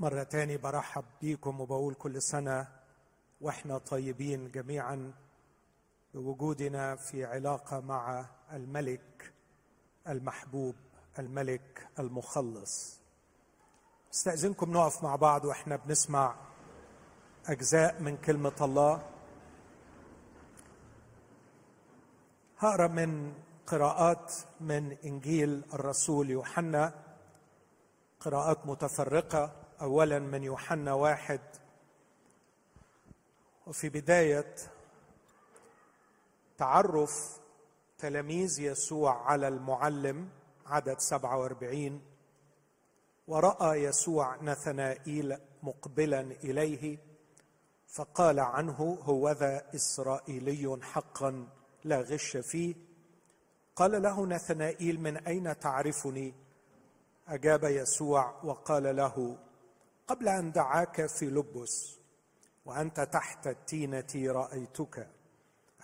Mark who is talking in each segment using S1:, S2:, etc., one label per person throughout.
S1: مرة تاني برحب بيكم وبقول كل سنة وإحنا طيبين جميعا بوجودنا في علاقة مع الملك المحبوب الملك المخلص. استأذنكم نقف مع بعض وإحنا بنسمع أجزاء من كلمة الله. هقرأ من قراءات من إنجيل الرسول يوحنا قراءات متفرقة. اولا من يوحنا واحد. وفي بداية تعرف تلاميذ يسوع على المعلم عدد سبعة وأربعين. ورأى يسوع نثنائيل مقبلا إليه فقال عنه هوذا إسرائيلي حقا لا غش فيه. قال له نثنائيل من أين تعرفني؟ أجاب يسوع وقال له قبل أن دعاك في لبس وأنت تحت التينة رأيتك.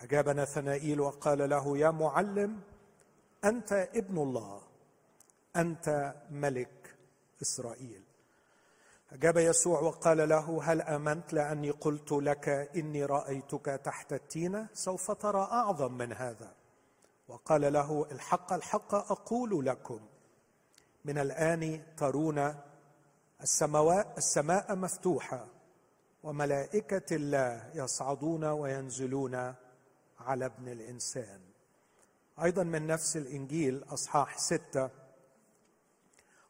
S1: أجاب نثنائيل وقال له يا معلم أنت ابن الله أنت ملك إسرائيل. أجاب يسوع وقال له هل آمنت لأني قلت لك إني رأيتك تحت التينة؟ سوف ترى أعظم من هذا. وقال له الحق الحق أقول لكم من الآن ترون السماوات السماء مفتوحة وملائكة الله يصعدون وينزلون على ابن الإنسان. أيضا من نفس الإنجيل أصحاح ستة.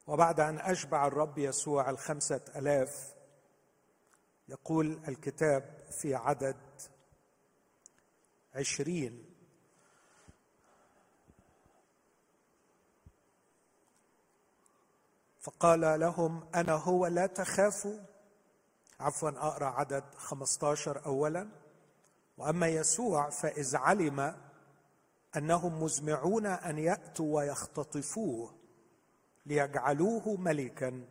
S1: وبعد أن أشبع الرب يسوع الخمسة آلاف يقول الكتاب في عدد عشرين. فقال لهم أنا هو لا تخافوا. عفوا أقرأ عدد 15 اولا. وأما يسوع فإذ علم أنهم مزمعون أن يأتوا ويختطفوه ليجعلوه ملكا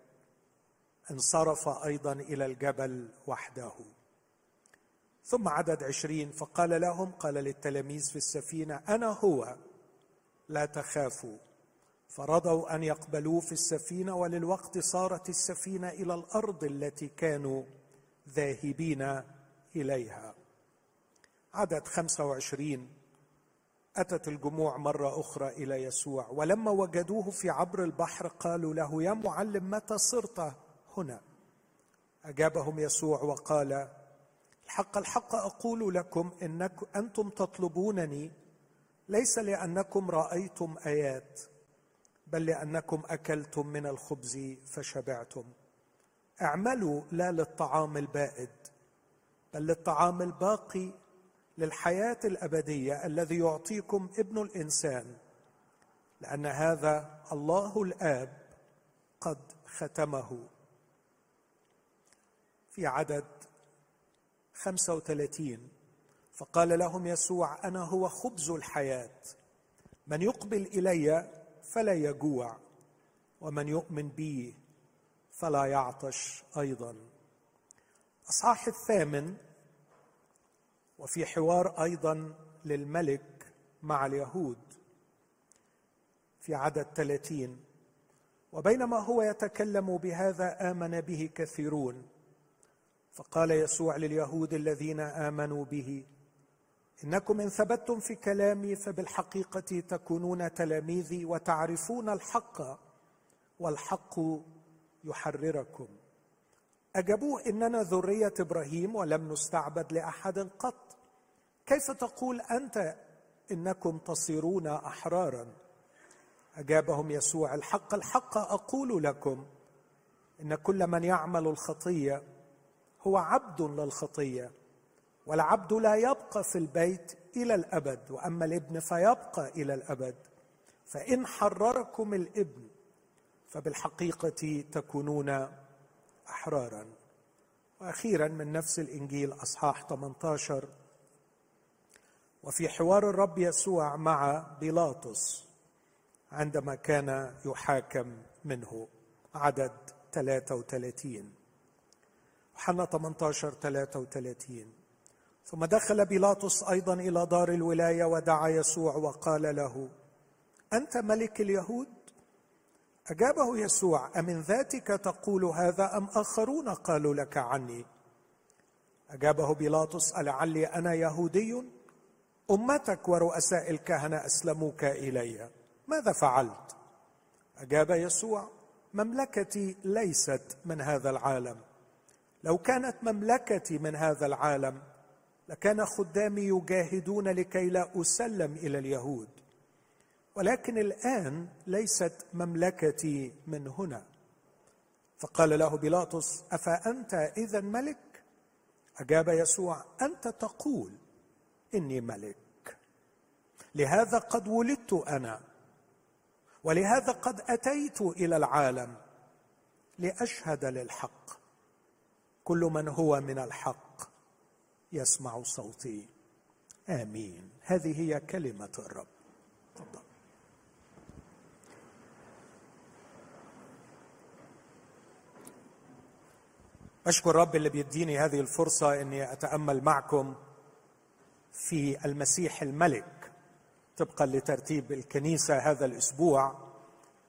S1: انصرف أيضا إلى الجبل وحده. ثم عدد عشرين فقال لهم قال للتلاميذ في السفينة أنا هو لا تخافوا. فرضوا أن يقبلوه في السفينة وللوقت صارت السفينة إلى الأرض التي كانوا ذاهبين إليها. عدد خمسة وعشرين. أتت الجموع مرة أخرى إلى يسوع ولما وجدوه في عبر البحر قالوا له يا معلم متى صرت هنا؟ أجابهم يسوع وقال الحق الحق أقول لكم انكم أنتم تطلبونني ليس لأنكم رأيتم آيات. بل لأنكم أكلتم من الخبز فشبعتم. اعملوا لا للطعام البائد بل للطعام الباقي للحياة الأبدية الذي يعطيكم ابن الإنسان لأن هذا الله الآب قد ختمه. في عدد خمسة وثلاثين فقال لهم يسوع أنا هو خبز الحياة من يقبل إلي فلا يجوع ومن يؤمن بي فلا يعطش أيضا. أصحاح الثامن وفي حوار أيضا للملك مع اليهود في عدد ثلاثين. وبينما هو يتكلم بهذا آمن به كثيرون. فقال يسوع لليهود الذين آمنوا به إنكم إن ثبتتم في كلامي فبالحقيقة تكونون تلاميذي وتعرفون الحق والحق يحرركم. أجابوه إننا ذرية إبراهيم ولم نستعبد لأحد قط. كيف تقول أنت إنكم تصيرون أحرارا؟ أجابهم يسوع الحق الحق أقول لكم إن كل من يعمل الخطية هو عبد للخطية. والعبد لا يبقى في البيت إلى الأبد وأما الابن فيبقى إلى الأبد. فإن حرركم الابن فبالحقيقة تكونون أحرارا. وأخيرا من نفس الإنجيل أصحاح 18 وفي حوار الرب يسوع مع بيلاطس عندما كان يحاكم منه. عدد 33 وحنا 18 33 ثم دخل بيلاطس أيضا إلى دار الولاية ودعا يسوع وقال له أنت ملك اليهود؟ أجابه يسوع امن ذاتك تقول هذا أم آخرون قالوا لك عني؟ أجابه بيلاطس ألعلي أنا يهودي؟ أمتك ورؤساء الكهنة أسلموك إلي. ماذا فعلت؟ أجاب يسوع مملكتي ليست من هذا العالم. لو كانت مملكتي من هذا العالم لكان خدامي يجاهدون لكي لا أسلم إلى اليهود. ولكن الآن ليست مملكتي من هنا. فقال له بيلاطس أفأنت إذا ملك؟ أجاب يسوع أنت تقول إني ملك. لهذا قد ولدت أنا ولهذا قد أتيت إلى العالم لأشهد للحق. كل من هو من الحق يسمع صوتي. آمين. هذه هي كلمة الرب. تفضل. أشكر الرب اللي بيديني هذه الفرصة إني أتأمل معكم في المسيح الملك طبقا لترتيب الكنيسة هذا الأسبوع.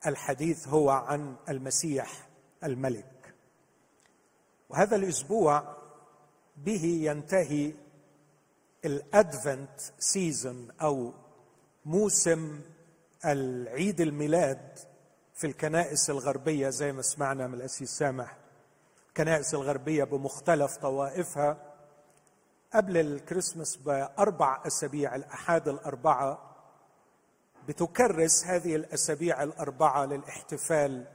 S1: الحديث هو عن المسيح الملك. وهذا الأسبوع به ينتهي الأدفنت سيزون أو موسم العيد الميلاد في الكنائس الغربية زي ما سمعنا من الأسيس سامح. الكنائس الغربية بمختلف طوائفها. قبل الكريسماس بأربع أسابيع الاحاد الأربعة بتكرس هذه الأسابيع الأربعة للاحتفال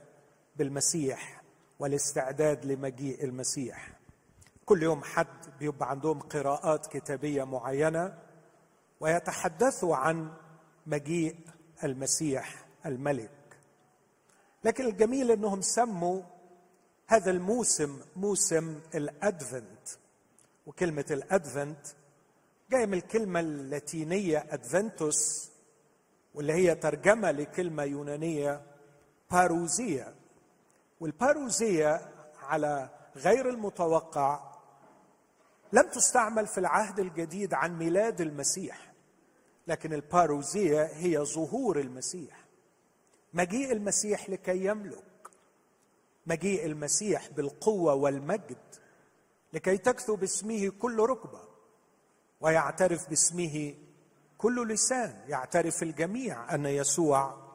S1: بالمسيح والاستعداد لمجيء المسيح. كل يوم حد بيبقى عندهم قراءات كتابية معينة ويتحدثوا عن مجيء المسيح الملك. لكن الجميل إنهم سموا هذا الموسم موسم الأدفنت. وكلمة الأدفنت جاية من الكلمة اللاتينية أدفنتوس واللي هي ترجمة لكلمة يونانية باروزية. والباروزية على غير المتوقع لم تستعمل في العهد الجديد عن ميلاد المسيح لكن الباروزية هي ظهور المسيح. مجيء المسيح لكي يملك. مجيء المسيح بالقوة والمجد لكي تكثو باسمه كل ركبة ويعترف باسمه كل لسان يعترف الجميع أن يسوع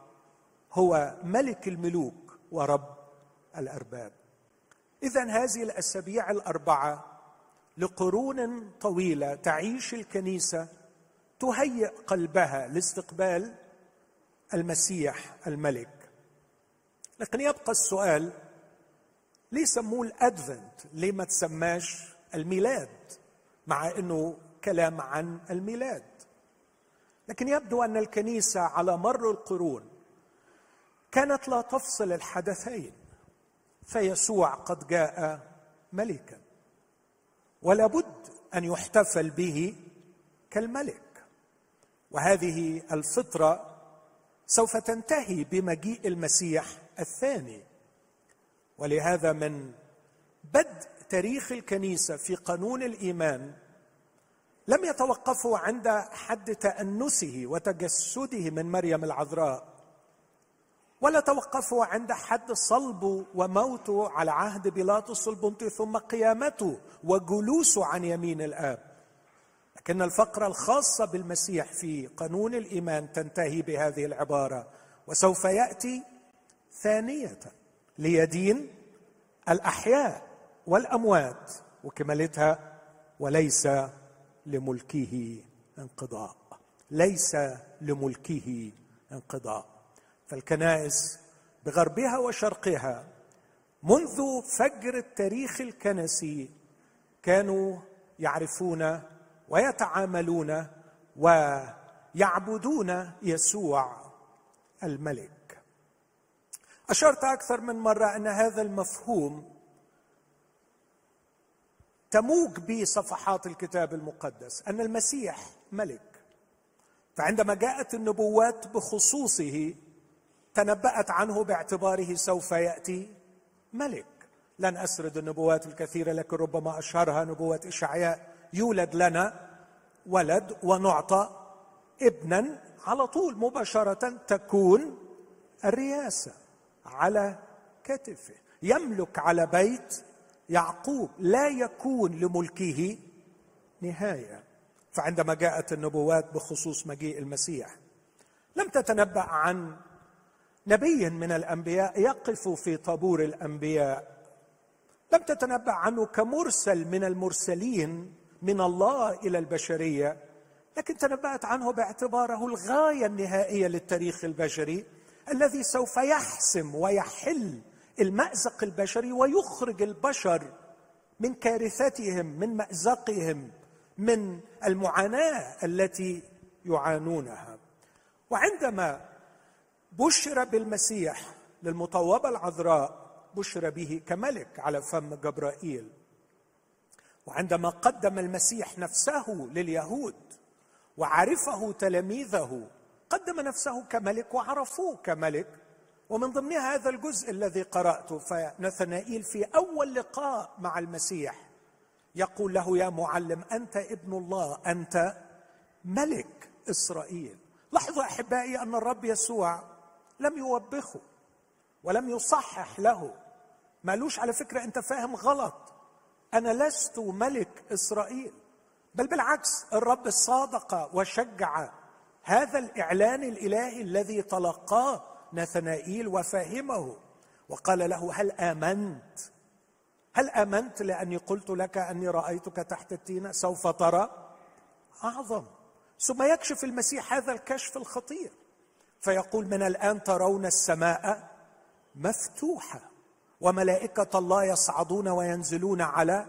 S1: هو ملك الملوك ورب الأرباب. اذا هذه الأسابيع الأربعة لقرون طويلة تعيش الكنيسة تهيئ قلبها لاستقبال المسيح الملك. لكن يبقى السؤال ليه سموه الأدفنت ليه ما تسماش الميلاد؟ مع إنه كلام عن الميلاد. لكن يبدو أن الكنيسة على مر القرون كانت لا تفصل الحدثين فيسوع قد جاء ملكا. ولا بد أن يحتفل به كالملك. وهذه الفطرة سوف تنتهي بمجيء المسيح الثاني. ولهذا من بدء تاريخ الكنيسة في قانون الإيمان لم يتوقفوا عند حد تأنسه وتجسده من مريم العذراء. ولا توقفوا عند حد صلبه وموته على عهد بيلاطس البنطي ثم قيامته وجلوسه عن يمين الآب. لكن الفقرة الخاصة بالمسيح في قانون الإيمان تنتهي بهذه العبارة وسوف يأتي ثانية ليدين الأحياء والأموات وكمالتها وليس لملكه انقضاء ليس لملكه انقضاء. فالكنائس بغربها وشرقها منذ فجر التاريخ الكنسي كانوا يعرفون ويتعاملون ويعبدون يسوع الملك. أشرت أكثر من مرة أن هذا المفهوم تموج به صفحات الكتاب المقدس أن المسيح ملك. فعندما جاءت النبوات بخصوصه تنبأت عنه باعتباره سوف يأتي ملك. لن أسرد النبوات الكثيرة لكن ربما أشهرها نبوة إشعياء. يولد لنا ولد ونعطى ابنا على طول مباشرة تكون الرياسة على كتفه. يملك على بيت يعقوب لا يكون لملكه نهاية. فعندما جاءت النبوات بخصوص مجيء المسيح لم تتنبأ عن نبي من الأنبياء يقف في طابور الأنبياء. لم تتنبأ عنه كمرسل من المرسلين من الله إلى البشرية لكن تنبأت عنه باعتباره الغاية النهائية للتاريخ البشري الذي سوف يحسم ويحل المأزق البشري ويخرج البشر من كارثتهم من مأزقهم من المعاناة التي يعانونها. وعندما بشر بالمسيح للمطوبة العذراء بشر به كملك على فم جبرائيل. وعندما قدم المسيح نفسه لليهود وعرفه تلاميذه قدم نفسه كملك وعرفوه كملك. ومن ضمنها هذا الجزء الذي قرأته فنثنائيل في أول لقاء مع المسيح يقول له يا معلم أنت ابن الله أنت ملك إسرائيل. لاحظوا أحبائي أن الرب يسوع لم يوبخه ولم يصحح له. مالوش على فكرة أنت فاهم غلط. أنا لست ملك إسرائيل بل بالعكس الرب صادق وشجع هذا الإعلان الإلهي الذي تلقاه نثنائيل وفهمه وقال له هل آمنت؟ هل آمنت لأني قلت لك أني رأيتك تحت التينة؟ سوف ترى. أعظم. ثم يكشف المسيح هذا الكشف الخطير. فيقول من الآن ترون السماء مفتوحة وملائكة الله يصعدون وينزلون على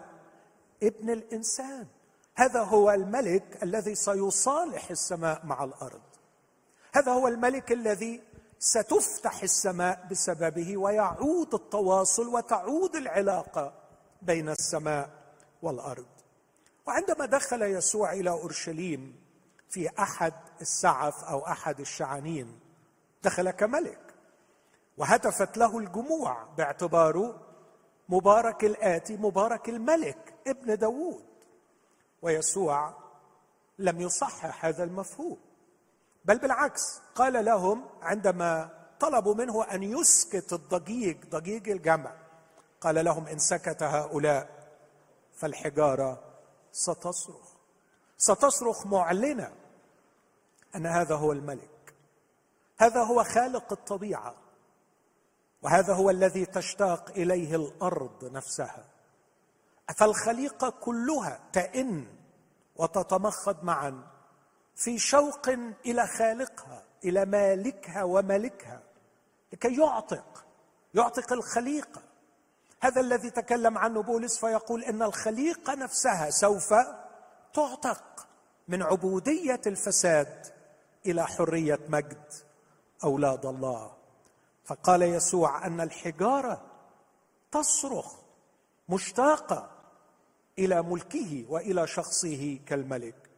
S1: ابن الإنسان. هذا هو الملك الذي سيصالح السماء مع الأرض. هذا هو الملك الذي ستفتح السماء بسببه ويعود التواصل وتعود العلاقة بين السماء والأرض. وعندما دخل يسوع إلى أورشليم في أحد السعف أو أحد الشعانين دخل كملك وهتفت له الجموع باعتباره مبارك الآتي مبارك الملك ابن داوود. ويسوع لم يصحح هذا المفهوم. بل بالعكس قال لهم عندما طلبوا منه أن يسكت الضجيج ضجيج الجمع قال لهم إن سكت هؤلاء فالحجارة ستصرخ. ستصرخ معلنة أن هذا هو الملك. هذا هو خالق الطبيعة وهذا هو الذي تشتاق إليه الأرض نفسها. فالخليقة كلها تئن وتتمخض معا في شوق إلى خالقها إلى مالكها وملكها لكي يعتق يعتق الخليقة. هذا الذي تكلم عنه بولس فيقول إن الخليقة نفسها سوف تعتق من عبودية الفساد إلى حرية مجد. أولاد الله. فقال يسوع أن الحجارة تصرخ مشتاقة إلى ملكه وإلى شخصه كالملك.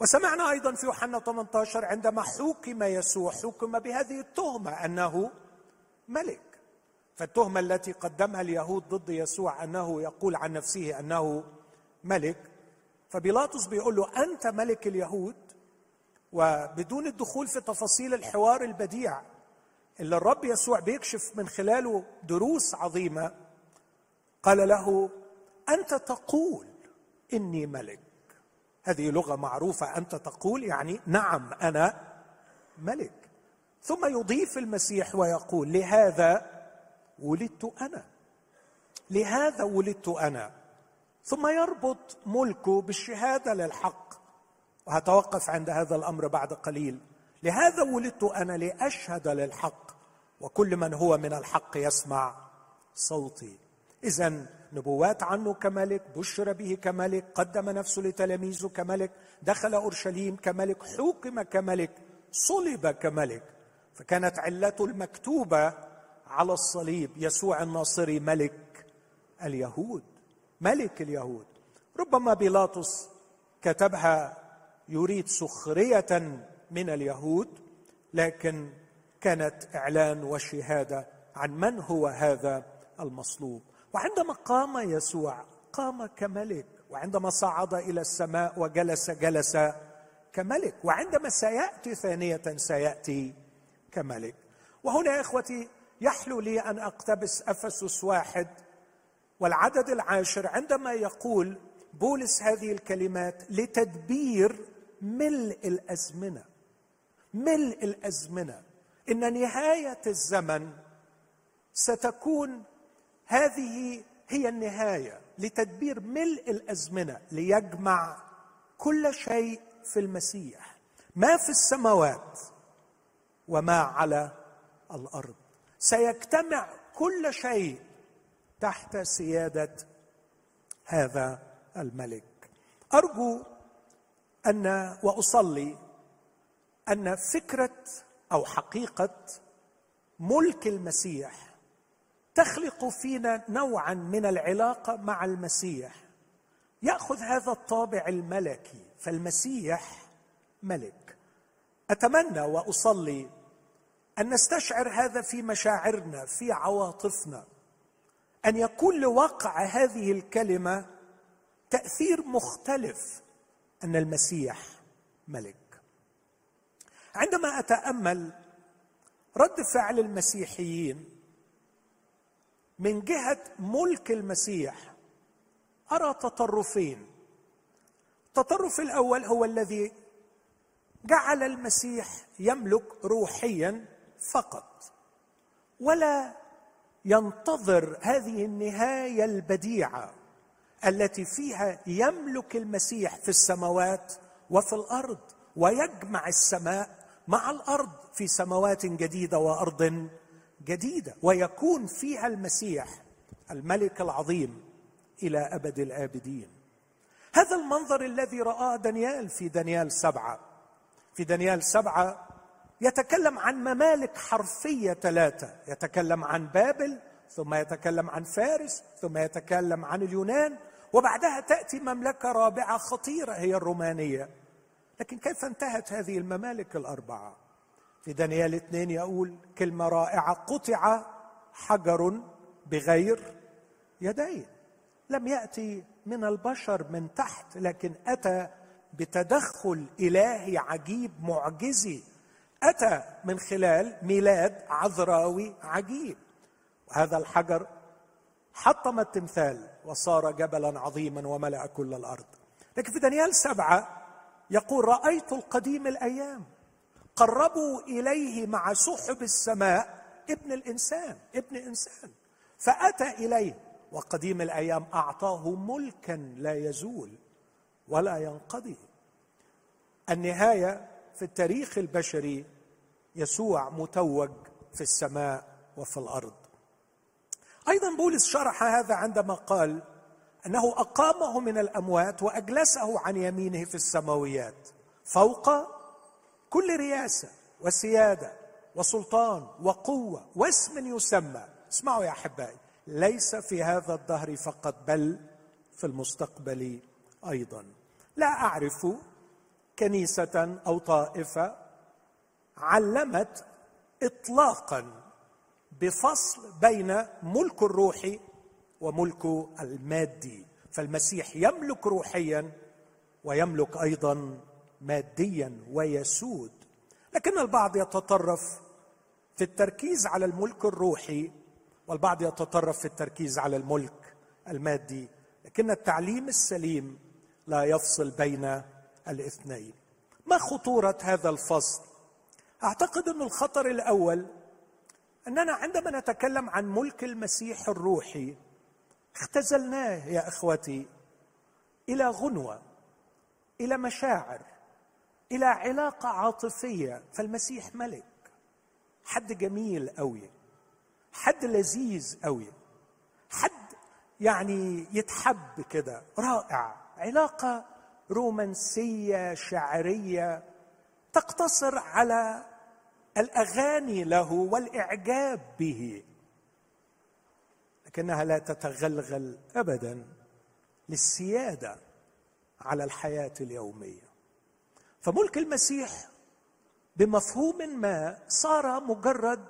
S1: وسمعنا أيضا في يوحنا 18 عندما حكم يسوع حكم بهذه التهمة أنه ملك. فالتهمة التي قدمها اليهود ضد يسوع أنه يقول عن نفسه أنه ملك. فبيلاطس بيقول له أنت ملك اليهود؟ وبدون الدخول في تفاصيل الحوار البديع اللي الرب يسوع بيكشف من خلاله دروس عظيمة قال له أنت تقول إني ملك. هذه لغة معروفة أنت تقول يعني نعم أنا ملك. ثم يضيف المسيح ويقول لهذا ولدت أنا. لهذا ولدت أنا. ثم يربط ملكه بالشهادة للحق. وهتوقف عند هذا الأمر بعد قليل. لهذا ولدت أنا لأشهد للحق وكل من هو من الحق يسمع صوتي. إذا نبوات عنه كملك بشر به كملك قدم نفسه لتلاميذه كملك دخل أورشليم كملك حكم كملك صلب كملك. فكانت علته المكتوبة على الصليب يسوع الناصري ملك اليهود. ملك اليهود. ربما بيلاطس كتبها يريد سخرية من اليهود لكن كانت إعلان وشهادة عن من هو هذا المصلوب. وعندما قام يسوع قام كملك وعندما صعد إلى السماء وجلس جلس كملك. وعندما سيأتي ثانية سيأتي كملك. وهنا يا إخوتي يحلو لي أن أقتبس أفسس واحد والعدد العاشر عندما يقول بولس هذه الكلمات لتدبير ملء الأزمنة ملء الأزمنة إن نهاية الزمن ستكون هذه هي النهاية لتدبير ملء الأزمنة ليجمع كل شيء في المسيح ما في السماوات وما على الأرض. سيجتمع كل شيء تحت سيادة هذا الملك. أرجو أن وأصلي أن فكرة أو حقيقة ملك المسيح تخلق فينا نوعا من العلاقة مع المسيح. يأخذ هذا الطابع الملكي فالمسيح ملك. أتمنى وأصلي أن نستشعر هذا في مشاعرنا في عواطفنا. أن يكون لوقع هذه الكلمة تأثير مختلف أن المسيح ملك. عندما أتأمل رد فعل المسيحيين من جهة ملك المسيح أرى تطرفين. التطرف الأول هو الذي جعل المسيح يملك روحيا فقط ولا ينتظر هذه النهاية البديعة. التي فيها يملك المسيح في السماوات وفي الأرض ويجمع السماء مع الأرض في سماوات جديدة وأرض جديدة ويكون فيها المسيح الملك العظيم إلى أبد الآبدين. هذا المنظر الذي رآه دانيال في دانيال سبعة. في دانيال سبعة يتكلم عن ممالك حرفية ثلاثة. يتكلم عن بابل ثم يتكلم عن فارس ثم يتكلم عن اليونان وبعدها تأتي مملكة رابعة خطيرة هي الرومانية. لكن كيف انتهت هذه الممالك الأربعة؟ في دانيال اثنين يقول كلمة رائعة قطع حجر بغير يدين لم يأتي من البشر من تحت لكن أتى بتدخل الهي عجيب معجزي. أتى من خلال ميلاد عذراوي عجيب. وهذا الحجر حطم التمثال. وصار جبلا عظيما وملأ كل الأرض. لكن في دانيال سبعة يقول رأيت القديم الأيام. قربوا إليه مع سحب السماء ابن الإنسان ابن إنسان. فأتى إليه وقديم الأيام أعطاه ملكا لا يزول ولا ينقضي. النهاية في التاريخ البشري يسوع متوج في السماء وفي الأرض. أيضا بولس شرح هذا عندما قال أنه أقامه من الأموات وأجلسه عن يمينه في السماويات فوق كل رياسه وسيادة وسلطان وقوة واسم يسمى. اسمعوا يا أحبائي ليس في هذا الدهر فقط بل في المستقبل أيضا. لا أعرف كنيسة أو طائفة علمت اطلاقا بفصل بين ملك الروح وملك المادي. فالمسيح يملك روحيا ويملك أيضا ماديا ويسود. لكن البعض يتطرف في التركيز على الملك الروحي والبعض يتطرف في التركيز على الملك المادي. لكن التعليم السليم لا يفصل بين الاثنين. ما خطورة هذا الفصل؟ أعتقد أن الخطر الأول أننا عندما نتكلم عن ملك المسيح الروحي اختزلناه يا إخوتي إلى غنوة إلى مشاعر إلى علاقة عاطفية. فالمسيح ملك حد جميل قوي حد لذيذ قوي حد يعني يتحب كده رائع. علاقة رومانسية شعرية تقتصر على الأغاني له والإعجاب به. لكنها لا تتغلغل ابدا للسيادة على الحياة اليومية. فملك المسيح بمفهوم ما صار مجرد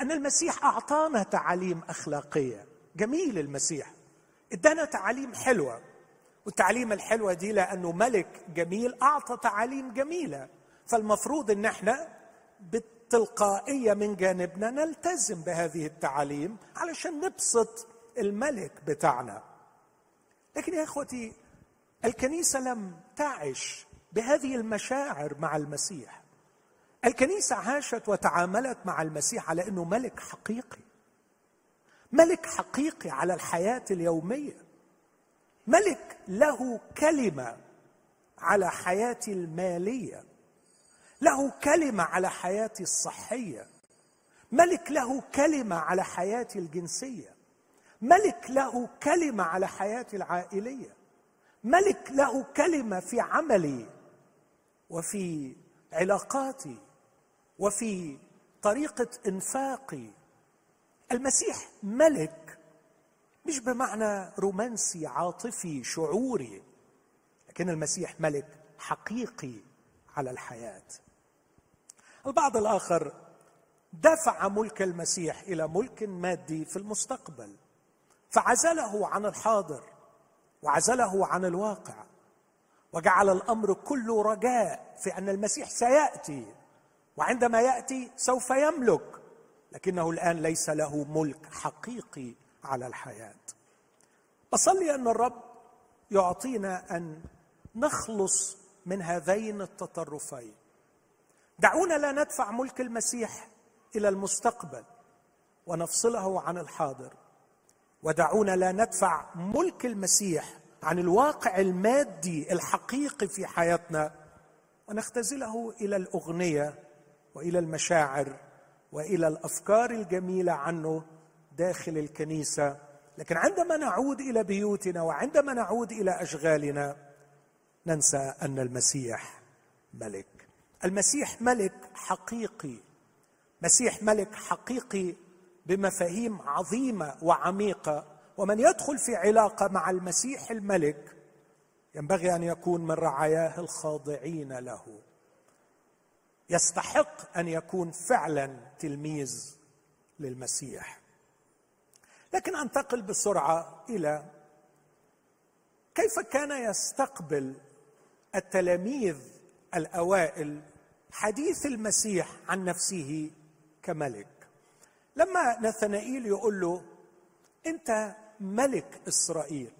S1: أن المسيح أعطانا تعاليم أخلاقية. جميل المسيح. إدانا تعاليم حلوة. والتعليم الحلوة دي لأنه ملك جميل أعطى تعاليم جميلة. فالمفروض إن إحنا تلقائيه من جانبنا نلتزم بهذه التعاليم علشان نبسط الملك بتاعنا. لكن يا إخوتي الكنيسة لم تعش بهذه المشاعر مع المسيح. الكنيسة عاشت وتعاملت مع المسيح على إنه ملك حقيقي. ملك حقيقي على الحياة اليومية. ملك له كلمة على حياتي المالية. له كلمة على حياتي الصحية. ملك له كلمة على حياتي الجنسية. ملك له كلمة على حياتي العائلية. ملك له كلمة في عملي وفي علاقاتي وفي طريقة إنفاقي. المسيح ملك مش بمعنى رومانسي عاطفي شعوري لكن المسيح ملك حقيقي على الحياة. البعض الآخر دفع ملك المسيح إلى ملك مادي في المستقبل فعزله عن الحاضر وعزله عن الواقع وجعل الأمر كله رجاء في أن المسيح سيأتي وعندما يأتي سوف يملك لكنه الآن ليس له ملك حقيقي على الحياة. أصلي أن الرب يعطينا أن نخلص من هذين التطرفين. دعونا لا ندفع ملك المسيح إلى المستقبل ونفصله عن الحاضر. ودعونا لا ندفع ملك المسيح عن الواقع المادي الحقيقي في حياتنا ونختزله إلى الأغنية وإلى المشاعر وإلى الأفكار الجميلة عنه داخل الكنيسة. لكن عندما نعود إلى بيوتنا وعندما نعود إلى أشغالنا ننسى أن المسيح ملك. المسيح ملك حقيقي مسيح ملك حقيقي بمفاهيم عظيمة وعميقة. ومن يدخل في علاقة مع المسيح الملك ينبغي أن يكون من رعاياه الخاضعين له. يستحق أن يكون فعلا تلميذ للمسيح. لكن أنتقل بسرعة إلى كيف كان يستقبل التلاميذ الأوائل حديث المسيح عن نفسه كملك. لما نثنائيل يقول له أنت ملك إسرائيل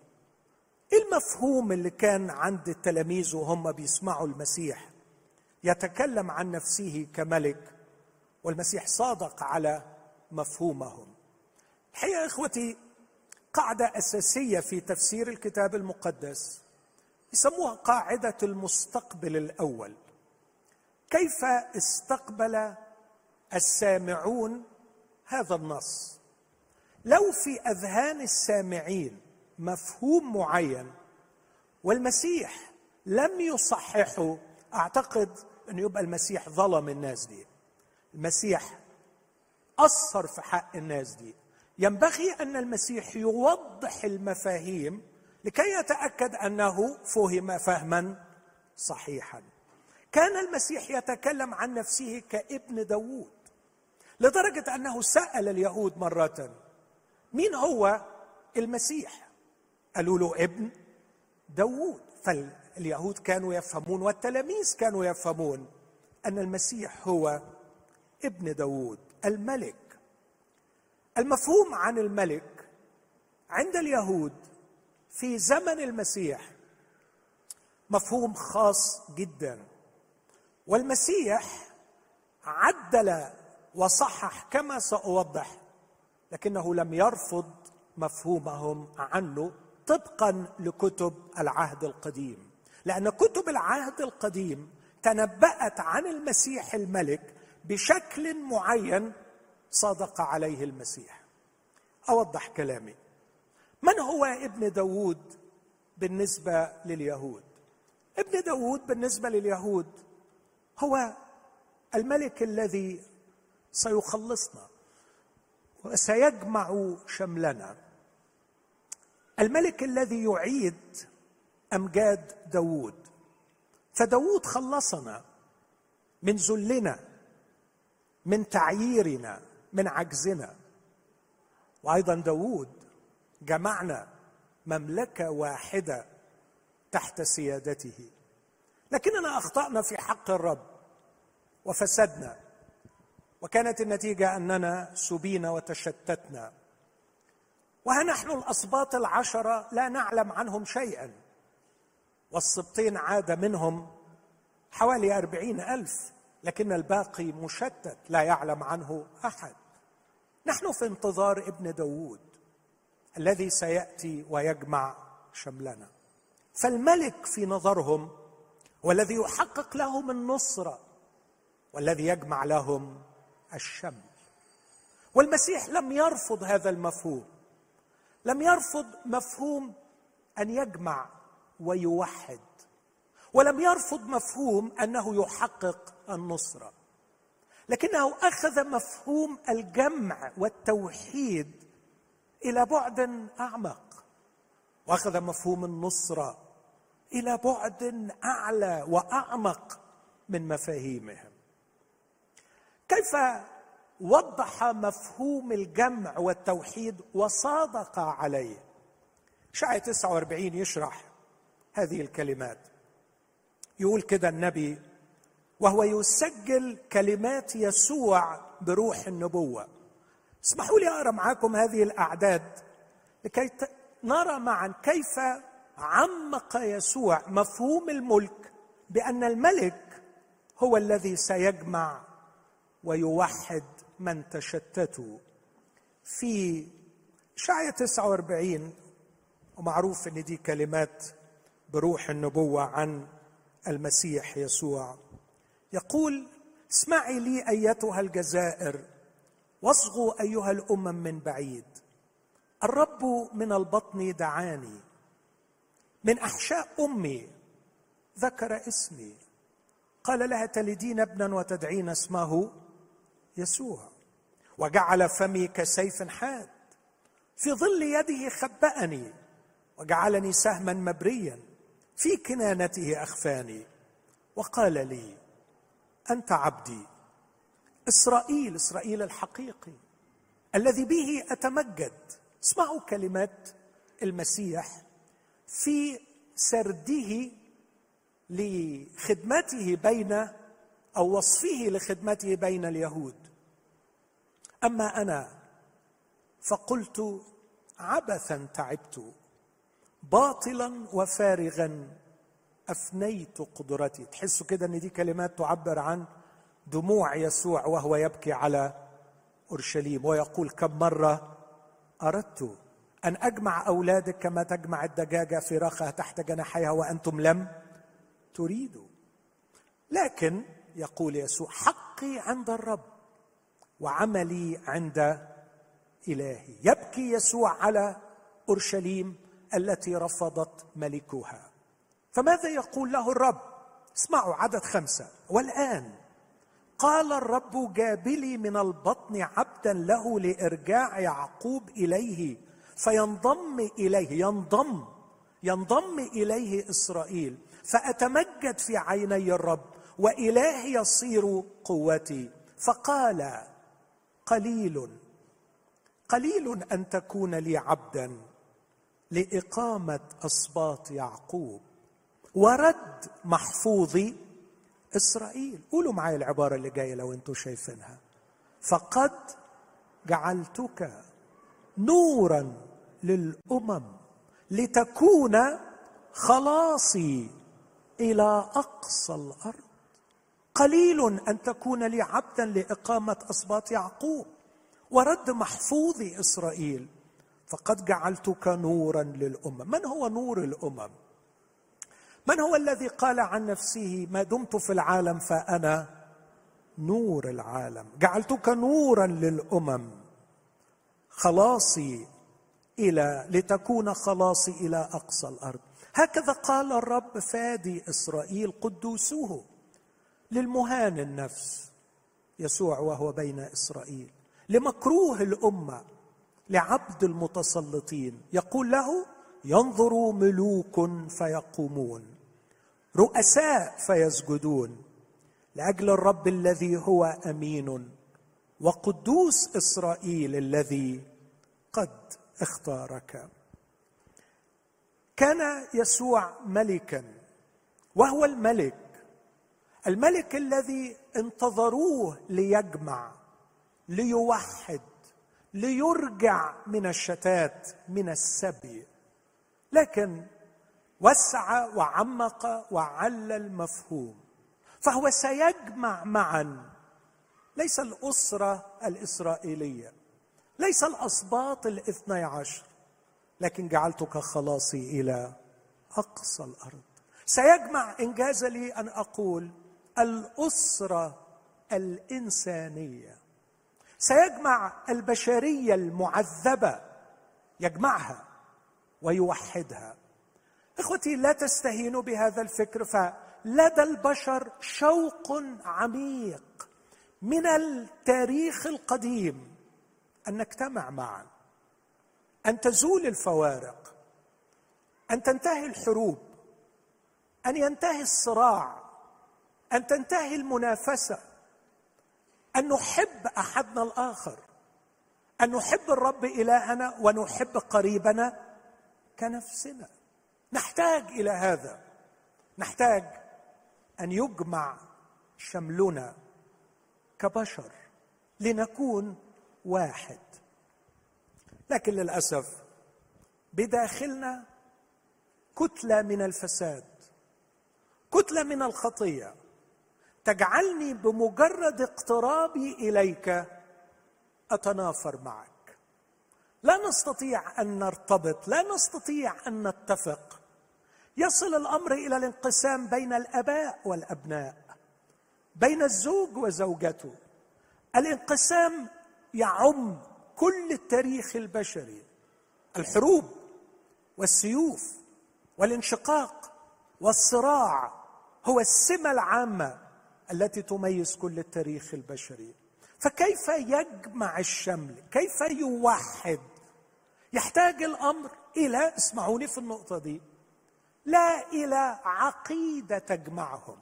S1: إيه المفهوم اللي كان عند التلاميذ وهم بيسمعوا المسيح يتكلم عن نفسه كملك؟ والمسيح صادق على مفهومهم. الحقيقة إخوتي قاعدة أساسية في تفسير الكتاب المقدس يسموها قاعدة المستقبل الأول. كيف استقبل السامعون هذا النص؟ لو في أذهان السامعين مفهوم معين والمسيح لم يصححه أعتقد انه يبقى المسيح ظلم الناس دي. المسيح أثر في حق الناس دي. ينبغي أن المسيح يوضح المفاهيم لكي يتأكد أنه فهم فهما صحيحا. كان المسيح يتكلم عن نفسه كابن داوود لدرجة أنه سأل اليهود مرة مين هو المسيح؟ قالوا له ابن داوود. فاليهود كانوا يفهمون والتلاميذ كانوا يفهمون أن المسيح هو ابن داوود الملك. المفهوم عن الملك عند اليهود في زمن المسيح مفهوم خاص جدا. والمسيح عدل وصحح كما سأوضح لكنه لم يرفض مفهومهم عنه طبقا لكتب العهد القديم. لأن كتب العهد القديم تنبأت عن المسيح الملك بشكل معين صادق عليه المسيح. أوضح كلامي. من هو ابن داوود بالنسبة لليهود؟ ابن داوود بالنسبة لليهود هو الملك الذي سيخلصنا وسيجمع شملنا. الملك الذي يعيد أمجاد داوود. فداوود خلصنا من ذلنا من تعييرنا من عجزنا. وأيضا داوود جمعنا مملكة واحدة تحت سيادته. لكننا أخطأنا في حق الرب وفسدنا. وكانت النتيجة أننا سبينا وتشتتنا. وها نحن الاسباط العشرة لا نعلم عنهم شيئا. والسبطين عاد منهم حوالي أربعين ألف لكن الباقي مشتت لا يعلم عنه أحد. نحن في انتظار ابن داود. الذي سيأتي ويجمع شملنا. فالملك في نظرهم والذي يحقق لهم النصرة والذي يجمع لهم الشمل. والمسيح لم يرفض هذا المفهوم لم يرفض مفهوم أن يجمع ويوحد ولم يرفض مفهوم أنه يحقق النصره لكنه أخذ مفهوم الجمع والتوحيد إلى بعد أعمق. وأخذ مفهوم النصره إلى بعد أعلى وأعمق من مفاهيمهم. كيف وضح مفهوم الجمع والتوحيد وصادق عليه؟ شعي 49 يشرح هذه الكلمات. يقول كده النبي وهو يسجل كلمات يسوع بروح النبوة اسمحوا لي أقرأ معاكم هذه الأعداد لكي نرى معا كيف عمق يسوع مفهوم الملك بأن الملك هو الذي سيجمع ويوحد من تشتتوا في شعية 49 ومعروف إن دي كلمات بروح النبوة عن المسيح يسوع. يقول اسمعي لي أيتها الجزائر واصغوا أيها الأمم من بعيد. الرب من البطن دعاني. من أحشاء أمي ذكر اسمي. قال لها تلدين ابنا وتدعين اسمه يسوع. وجعل فمي كسيف حاد. في ظل يده خبأني. وجعلني سهما مبريا. في كنانته أخفاني. وقال لي أنت عبدي. إسرائيل إسرائيل الحقيقي الذي به أتمجد. اسمعوا كلمات المسيح في سرده لخدمته بين أو وصفه لخدمته بين اليهود. أما أنا فقلت عبثا تعبت باطلا وفارغا أفنيت قدرتي. تحسوا كده إن دي كلمات تعبر عن دموع يسوع وهو يبكي على أورشليم ويقول كم مرة أردت أن أجمع أولادك كما تجمع الدجاجة فراخها تحت جناحيها وأنتم لم تريدوا. لكن يقول يسوع حقي عند الرب وعملي عند إلهي. يبكي يسوع على أورشليم التي رفضت ملكها فماذا يقول له الرب؟ اسمعوا عدد خمسة. والآن قال الرب جابلي من البطن عبدا له لإرجاع يعقوب إليه فينضم إليه ينضم ينضم إليه إسرائيل فأتمجد في عيني الرب والهي يصير قوتي. فقال قليل قليل أن تكون لي عبدا لإقامة اسباط يعقوب ورد محفوظي إسرائيل. قولوا معي العبارة اللي جاية لو أنتم شايفينها. فقد جعلتك نورا للأمم لتكون خلاصي إلى أقصى الأرض. قليل أن تكون لي عبدا لإقامة اسباط يعقوب ورد محفوظ إسرائيل. فقد جعلتك نورا للأمم. من هو نور الأمم؟ من هو الذي قال عن نفسه ما دمت في العالم فأنا نور العالم؟ جعلتك نورا للأمم. خلاصي إلى لتكون خلاصي إلى أقصى الأرض. هكذا قال الرب فادي إسرائيل قدوسه للمهان النفس يسوع وهو بين إسرائيل لمكروه الأمة لعبد المتسلطين. يقول له ينظر ملوك فيقومون. رؤساء فيسجدون لأجل الرب الذي هو أمين وقدوس إسرائيل الذي قد اختارك. كان يسوع ملكا وهو الملك الملك الذي انتظروه ليجمع ليوحد ليرجع من الشتات من السبي. لكن وسع وعمق وعلى المفهوم. فهو سيجمع معا. ليس الأسرة الإسرائيلية ليس الأسباط الاثني عشر لكن جعلتك خلاصي إلى أقصى الأرض. سيجمع إنجاز لي أن أقول الأسرة الإنسانية. سيجمع البشرية المعذبة يجمعها ويوحدها. إخوتي لا تستهينوا بهذا الفكر. فلدى البشر شوق عميق من التاريخ القديم. أن نجتمع معا. أن تزول الفوارق. أن تنتهي الحروب. أن ينتهي الصراع. أن تنتهي المنافسة. أن نحب أحدنا الآخر. أن نحب الرب إلهنا ونحب قريبنا كنفسنا. نحتاج إلى هذا. نحتاج أن يجمع شملنا كبشر لنكون واحد. لكن للأسف بداخلنا كتلة من الفساد كتلة من الخطية. تجعلني بمجرد اقترابي إليك أتنافر معك. لا نستطيع أن نرتبط لا نستطيع أن نتفق. يصل الأمر إلى الانقسام بين الأباء والأبناء بين الزوج وزوجته. الانقسام يعم كل التاريخ البشري الحروب والسيوف والانشقاق والصراع هو السمة العامة التي تميز كل التاريخ البشري. فكيف يجمع الشمل؟ كيف يوحد؟ يحتاج الأمر إلى اسمعوني في النقطة دي لا إلى عقيدة تجمعهم.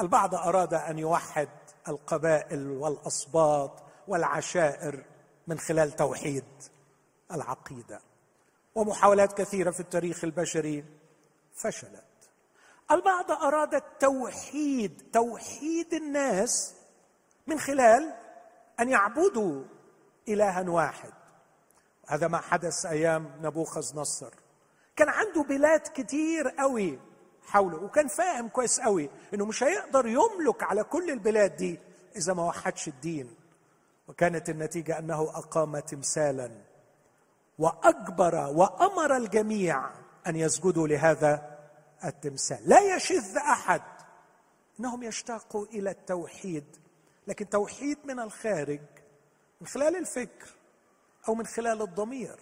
S1: البعض أراد أن يوحد القبائل والاسباط والعشائر من خلال توحيد العقيدة ومحاولات كثيرة في التاريخ البشري فشلت. البعض أراد التوحيد توحيد الناس من خلال أن يعبدوا إلها واحد. هذا ما حدث أيام نبوخذ نصر. كان عنده بلاد كتير قوي حوله وكان فاهم كويس قوي إنه مش هيقدر يملك على كل البلاد دي إذا ما وحدش الدين. وكانت النتيجة أنه أقام تمثالا. وأجبر وأمر الجميع أن يسجدوا لهذا التمثال. لا يشذ أحد إنهم يشتاقوا إلى التوحيد لكن توحيد من الخارج من خلال الفكر أو من خلال الضمير.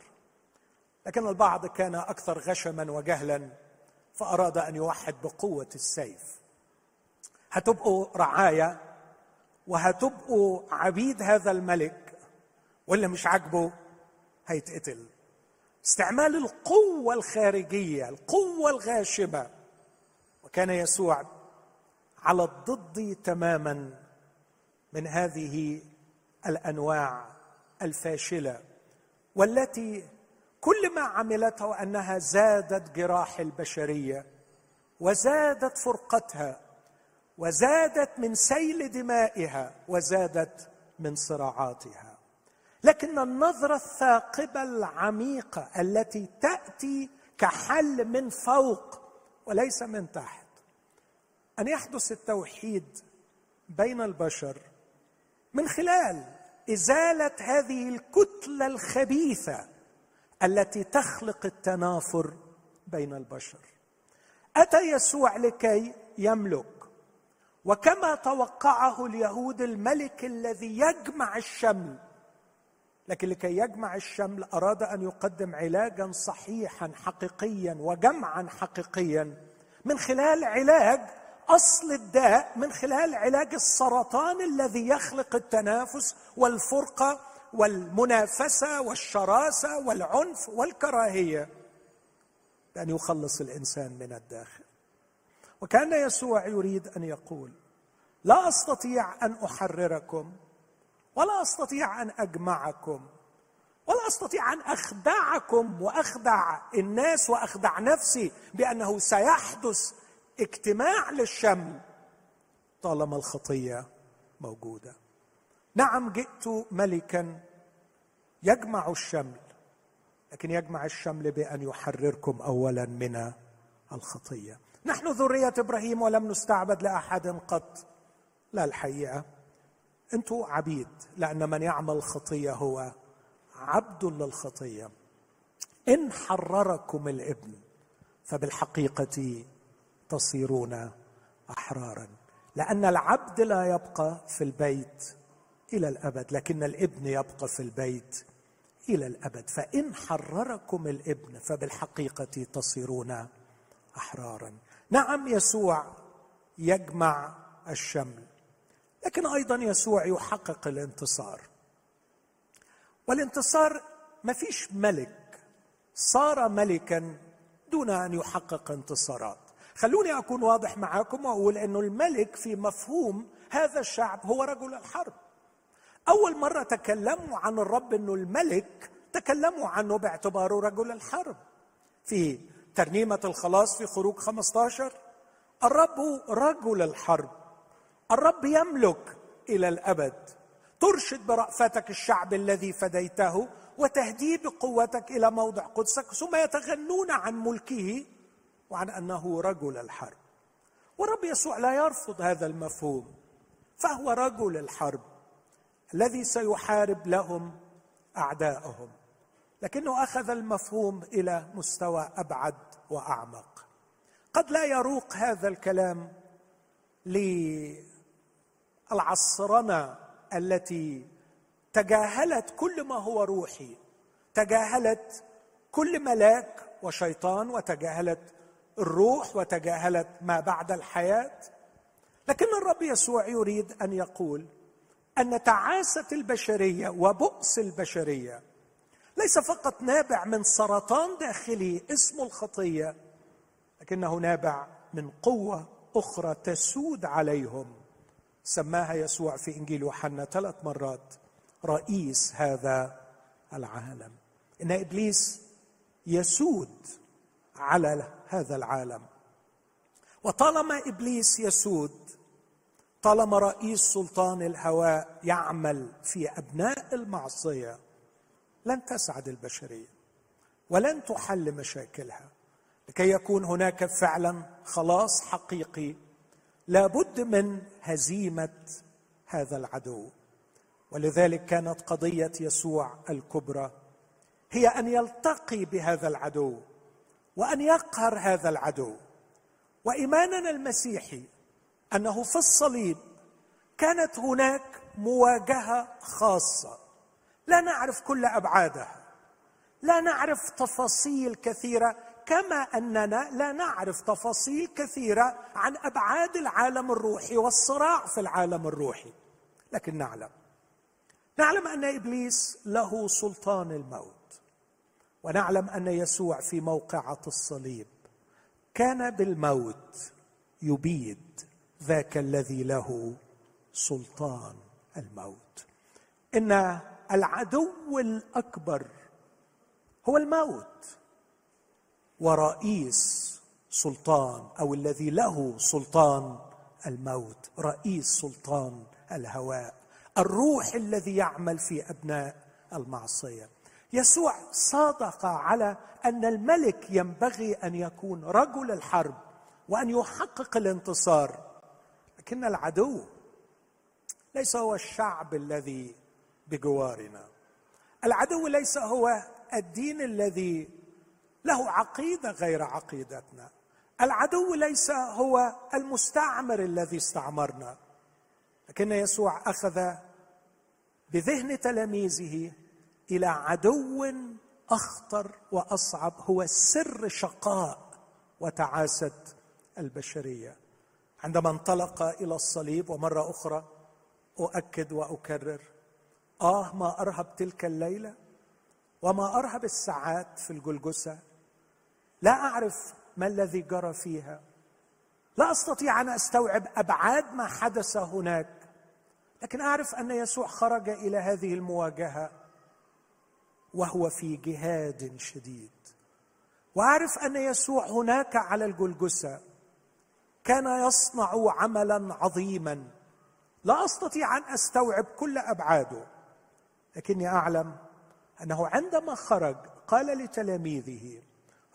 S1: لكن البعض كان أكثر غشما وجهلا فأراد أن يوحد بقوة السيف. هتبقوا رعايه وهتبقوا عبيد هذا الملك ولا مش عاجبه هيتقتل. استعمال القوة الخارجية القوة الغاشمة. وكان يسوع على الضد تماما من هذه الأنواع الفاشلة والتي كل ما عملته أنها زادت جراح البشرية وزادت فرقتها وزادت من سيل دمائها وزادت من صراعاتها. لكن النظرة الثاقبة العميقة التي تأتي كحل من فوق وليس من تحت. أن يحدث التوحيد بين البشر من خلال إزالة هذه الكتلة الخبيثة التي تخلق التنافر بين البشر. أتى يسوع لكي يملك وكما توقعه اليهود الملك الذي يجمع الشمل. لكن لكي يجمع الشمل أراد أن يقدم علاجا صحيحا حقيقيا وجمعا حقيقيا. من خلال علاج أصل الداء من خلال علاج السرطان الذي يخلق التنافس والفرقة والمنافسة والشراسة والعنف والكراهية بان يخلص الإنسان من الداخل. وكان يسوع يريد أن يقول لا أستطيع أن أحرركم ولا أستطيع أن أجمعكم ولا أستطيع أن أخدعكم وأخدع الناس وأخدع نفسي بأنه سيحدث اجتماع للشمل طالما الخطية موجودة. نعم جئت ملكا يجمع الشمل لكن يجمع الشمل بأن يحرركم اولا من الخطية. نحن ذرية إبراهيم ولم نستعبد لأحد قط. لا الحقيقة أنتم عبيد لأن من يعمل خطيه هو عبد للخطية. إن حرركم الإبن فبالحقيقة تصيرون أحرارا لأن العبد لا يبقى في البيت إلى الأبد لكن الإبن يبقى في البيت إلى الأبد. فإن حرركم الإبن فبالحقيقة تصيرون أحرارا. نعم يسوع يجمع الشمل لكن أيضا يسوع يحقق الانتصار. والانتصار ما فيش ملك صار ملكا دون أن يحقق انتصارات. خلوني أكون واضح معاكم وأقول إنه الملك في مفهوم هذا الشعب هو رجل الحرب. أول مرة تكلموا عن الرب إنه الملك تكلموا عنه باعتباره رجل الحرب. في ترنيمة الخلاص في خروج 15 الرب رجل الحرب. الرب يملك إلى الأبد. ترشد برأفتك الشعب الذي فديته وتهديه بقوتك إلى موضع قدسك ثم يتغنون عن ملكه وعن أنه رجل الحرب. والرب يسوع لا يرفض هذا المفهوم فهو رجل الحرب. الذي سيحارب لهم اعداءهم لكنه أخذ المفهوم إلى مستوى أبعد وأعمق. قد لا يروق هذا الكلام للعصرنة التي تجاهلت كل ما هو روحي تجاهلت كل ملاك وشيطان وتجاهلت الروح وتجاهلت ما بعد الحياة. لكن الرب يسوع يريد أن يقول أن تعاسة البشرية وبؤس البشرية ليس فقط نابع من سرطان داخلي اسمه الخطية لكنه نابع من قوة أخرى تسود عليهم. سماها يسوع في إنجيل يوحنا ثلاث مرات رئيس هذا العالم إن إبليس يسود على هذا العالم. وطالما إبليس يسود طالما رئيس سلطان الهواء يعمل في أبناء المعصية لن تسعد البشرية ولن تحل مشاكلها. لكي يكون هناك فعلا خلاص حقيقي لابد من هزيمة هذا العدو. ولذلك كانت قضية يسوع الكبرى هي أن يلتقي بهذا العدو وأن يقهر هذا العدو. وإيماننا المسيحي أنه في الصليب كانت هناك مواجهة خاصة. لا نعرف كل أبعادها. لا نعرف تفاصيل كثيرة كما أننا لا نعرف تفاصيل كثيرة عن أبعاد العالم الروحي والصراع في العالم الروحي. لكن نعلم نعلم أن إبليس له سلطان الموت. ونعلم أن يسوع في موقعة الصليب كان بالموت يبيد ذاك الذي له سلطان الموت. إن العدو الأكبر هو الموت. ورئيس سلطان أو الذي له سلطان الموت رئيس سلطان الهواء الروح الذي يعمل في أبناء المعصية. يسوع صادق على أن الملك ينبغي أن يكون رجل الحرب وأن يحقق الانتصار. لكن العدو ليس هو الشعب الذي بجوارنا. العدو ليس هو الدين الذي له عقيدة غير عقيدتنا. العدو ليس هو المستعمر الذي استعمرنا. لكن يسوع أخذ بذهن تلاميذه إلى عدو أخطر وأصعب هو سر شقاء وتعاسه البشرية. عندما انطلق إلى الصليب ومرة أخرى أؤكد وأكرر آه ما أرهب تلك الليلة وما أرهب الساعات في الجلجسة. لا أعرف ما الذي جرى فيها. لا أستطيع أن أستوعب أبعاد ما حدث هناك لكن أعرف أن يسوع خرج إلى هذه المواجهة وهو في جهاد شديد. وأعرف أن يسوع هناك على الجلجسة. كان يصنع عملا عظيما. لا أستطيع أن أستوعب كل أبعاده. لكني أعلم أنه عندما خرج قال لتلاميذه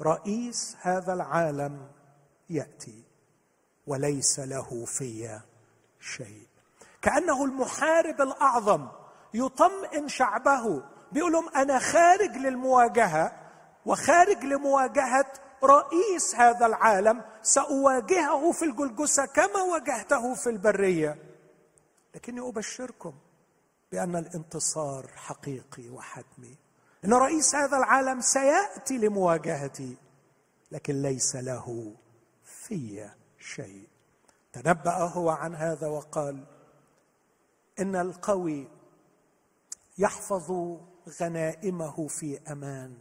S1: رئيس هذا العالم يأتي وليس له في شيء. كأنه المحارب الأعظم يطمئن شعبه بيقول لهم أنا خارج للمواجهة وخارج لمواجهة رئيس هذا العالم سأواجهه في الجلجسة كما واجهته في البرية. لكني أبشركم بأن الانتصار حقيقي وحتمي. إن رئيس هذا العالم سيأتي لمواجهتي لكن ليس له في شيء. تنبا هو عن هذا وقال إن القوي يحفظ غنائمه في أمان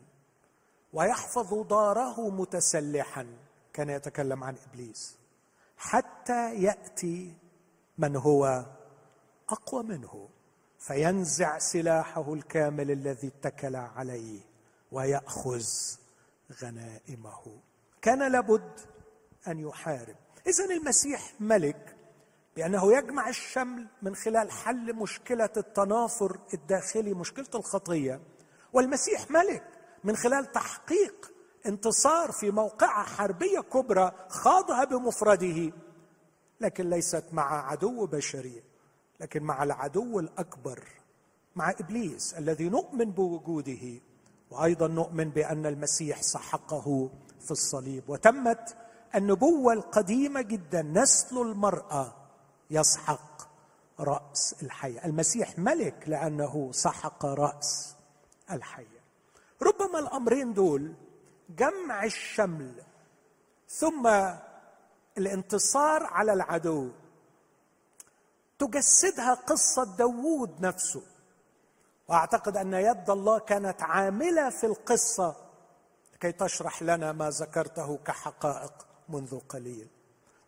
S1: ويحفظ داره متسلحا كان يتكلم عن إبليس حتى يأتي من هو أقوى منه فينزع سلاحه الكامل الذي اتكل عليه ويأخذ غنائمه. كان لابد أن يحارب. اذا المسيح ملك بأنه يجمع الشمل من خلال حل مشكلة التنافر الداخلي مشكلة الخطية والمسيح ملك. من خلال تحقيق انتصار في موقعة حربية كبرى خاضها بمفرده لكن ليست مع عدو بشري لكن مع العدو الأكبر مع إبليس الذي نؤمن بوجوده. وأيضا نؤمن بأن المسيح سحقه في الصليب. وتمت النبوة القديمة جدا نسل المرأة يسحق رأس الحيه المسيح ملك لأنه سحق رأس الحيه ربما الأمرين دول جمع الشمل ثم الانتصار على العدو. تجسدها قصة داوود نفسه. وأعتقد أن يد الله كانت عاملة في القصة لكي تشرح لنا ما ذكرته كحقائق منذ قليل.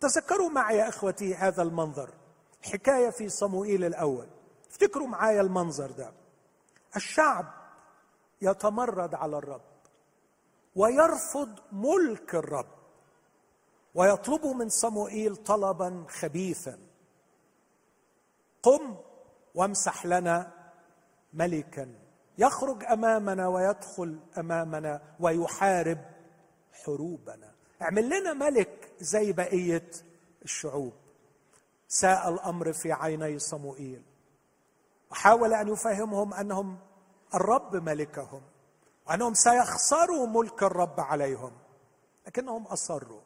S1: تذكروا معي يا إخوتي هذا المنظر حكاية في صموئيل الأول. افتكروا معايا المنظر ده. الشعب يتمرد على الرب ويرفض ملك الرب ويطلب من صموئيل طلبا خبيثا. قم وامسح لنا ملكا. يخرج أمامنا ويدخل أمامنا ويحارب حروبنا. اعمل لنا ملك زي بقية الشعوب. ساء الأمر في عيني صموئيل. وحاول أن يفهمهم أنهم الرب ملكهم. وانهم سيخسروا ملك الرب عليهم. لكنهم أصروا.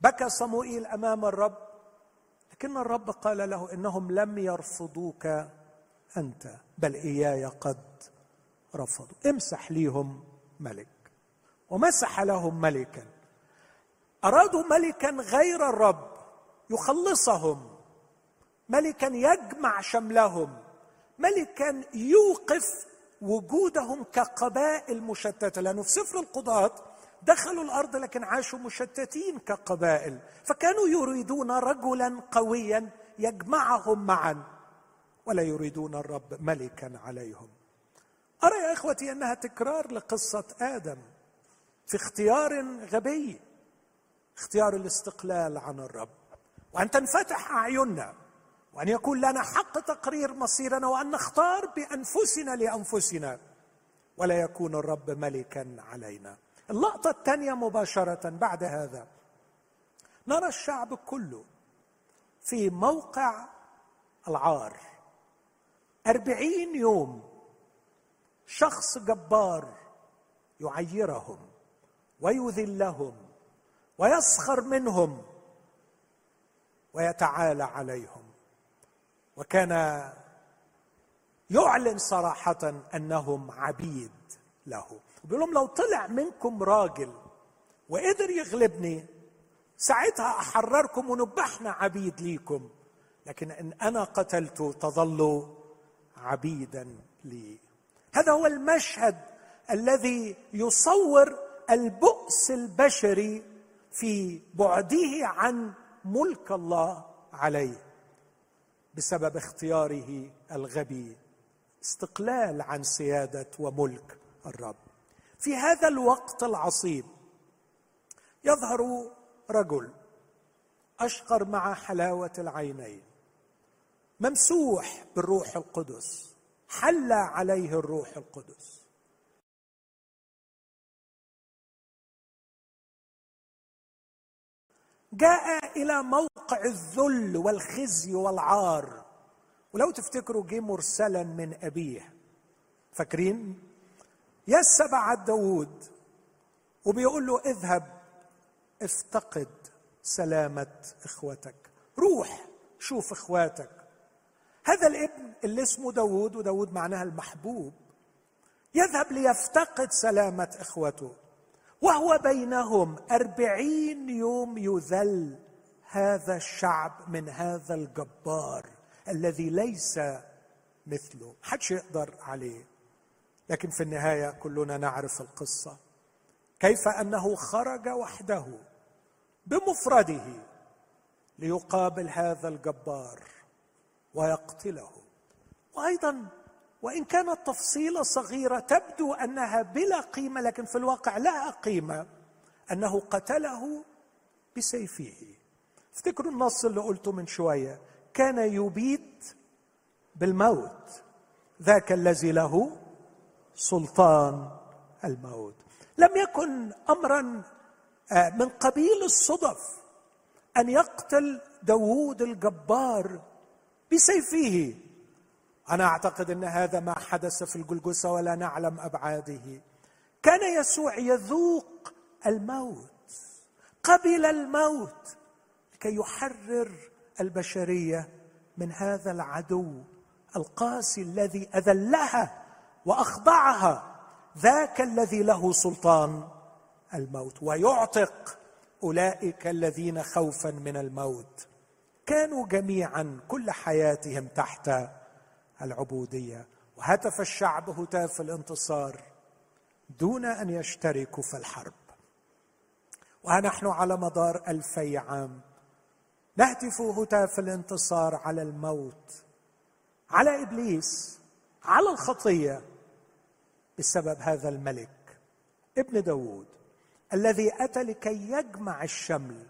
S1: بكى صموئيل أمام الرب. لكن الرب قال له إنهم لم يرفضوك أنت بل إياي قد رفضوا. امسح ليهم ملك. ومسح لهم ملكا. أرادوا ملكا غير الرب. يخلصهم. ملكا يجمع شملهم. ملكا يوقف وجودهم كقبائل مشتتة. لأنه في سفر القضاة دخلوا الأرض لكن عاشوا مشتتين كقبائل. فكانوا يريدون رجلا قويا يجمعهم معا. ولا يريدون الرب ملكا عليهم. أرى يا إخوتي أنها تكرار لقصة آدم في اختيار غبي اختيار الاستقلال عن الرب. وأن تنفتح أعيننا. وأن يكون لنا حق تقرير مصيرنا وأن نختار بأنفسنا لأنفسنا. ولا يكون الرب ملكا علينا. اللقطة الثانية مباشرة بعد هذا. نرى الشعب كله في موقع العار. أربعين يوم شخص جبار يعيرهم ويذلهم ويسخر منهم ويتعالى عليهم. وكان يعلن صراحة أنهم عبيد له. بيقول لهم لو طلع منكم راجل وقدر يغلبني ساعتها أحرركم ونبحنا عبيد ليكم. لكن إن أنا قتلت تظلوا عبيدا لي. هذا هو المشهد الذي يصور البؤس البشري في بعده عن ملك الله عليه. بسبب اختياره الغبي. استقلال عن سيادة وملك الرب. في هذا الوقت العصيب يظهر رجل أشقر مع حلاوة العينين ممسوح بالروح القدس حل عليه الروح القدس. جاء إلى موقع الذل والخزي والعار. ولو تفتكروا جه مرسلا من أبيه. فاكرين؟ يس بعد داوود وبيقول له اذهب افتقد سلامة إخوتك. روح شوف إخواتك. هذا الابن اللي اسمه داود وداود معناها المحبوب يذهب ليفتقد سلامة إخوته. وهو بينهم أربعين يوم يذل هذا الشعب من هذا الجبار الذي ليس مثله. حدش يقدر عليه. لكن في النهاية كلنا نعرف القصة. كيف أنه خرج وحده بمفرده ليقابل هذا الجبار ويقتله. وأيضا وإن كانت تفصيله صغيرة تبدو أنها بلا قيمة لكن في الواقع لها قيمة أنه قتله بسيفه. افتكروا النص اللي قلته من شوية كان يبيت بالموت ذاك الذي له سلطان الموت. لم يكن امرا آه، من قبيل الصدف أن يقتل داوود الجبار بسيفه. أنا أعتقد أن هذا ما حدث في الجلجسه ولا نعلم أبعاده. كان يسوع يذوق الموت قبل الموت لكي يحرر البشرية من هذا العدو القاسي الذي أذلها وأخضعها ذاك الذي له سلطان الموت ويعتق أولئك الذين خوفا من الموت. كانوا جميعا كل حياتهم تحت العبودية. وهتف الشعب هتاف الانتصار دون أن يشتركوا في الحرب. ونحن على مدار ألفي عام نهتف هتاف الانتصار على الموت على إبليس على الخطية بسبب هذا الملك ابن داود الذي أتى لكي يجمع الشمل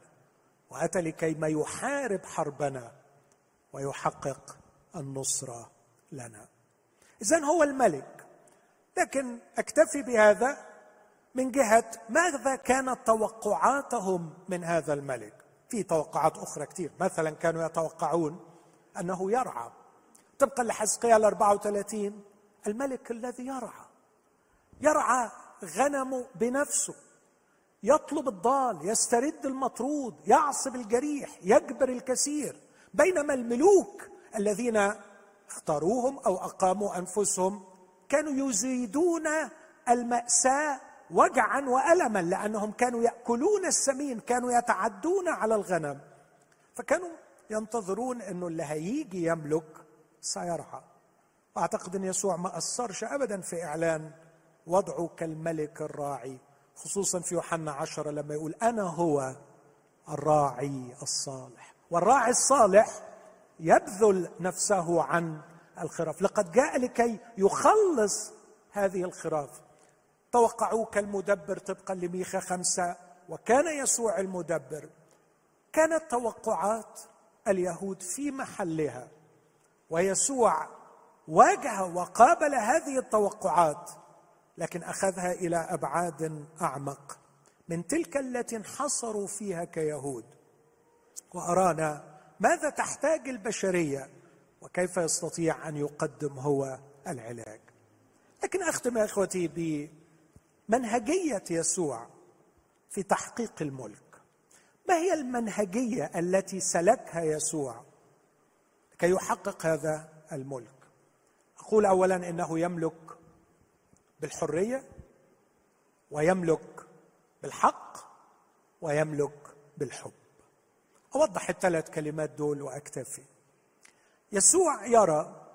S1: وأتى لكي ما يحارب حربنا ويحقق النصرة. لنا. اذا هو الملك. لكن أكتفي بهذا من جهة ماذا كانت توقعاتهم من هذا الملك؟ في توقعات أخرى كثير مثلا كانوا يتوقعون أنه يرعى. طبقا لحزقيال 34 الملك الذي يرعى. يرعى غنمه بنفسه. يطلب الضال يسترد المطرود يعصب الجريح يجبر الكثير. بينما الملوك الذين اختاروهم أو أقاموا أنفسهم كانوا يزيدون المأساة وجعا والما لأنهم كانوا يأكلون السمين كانوا يتعدون على الغنم. فكانوا ينتظرون إنه اللي هيجي يملك سيرعى وأعتقد إن يسوع ما اثرش ابدا في إعلان وضعه كالملك الراعي خصوصا في يوحنا عشرة لما يقول أنا هو الراعي الصالح. والراعي الصالح يبذل نفسه عن الخراف. لقد جاء لكي يخلص هذه الخراف. توقعوه كالمدبر طبقا لميخا خمسة وكان يسوع المدبر. كانت توقعات اليهود في محلها ويسوع واجه وقابل هذه التوقعات لكن أخذها إلى أبعاد أعمق. من تلك التي انحصروا فيها كيهود وأرانا ماذا تحتاج البشرية وكيف يستطيع أن يقدم هو العلاج؟ لكن أختم يا إخوتي بمنهجية يسوع في تحقيق الملك. ما هي المنهجية التي سلكها يسوع كي يحقق هذا الملك؟ أقول اولا إنه يملك بالحرية ويملك بالحق ويملك بالحب. أوضح الثلاث كلمات دول وأكتفي. يسوع يرى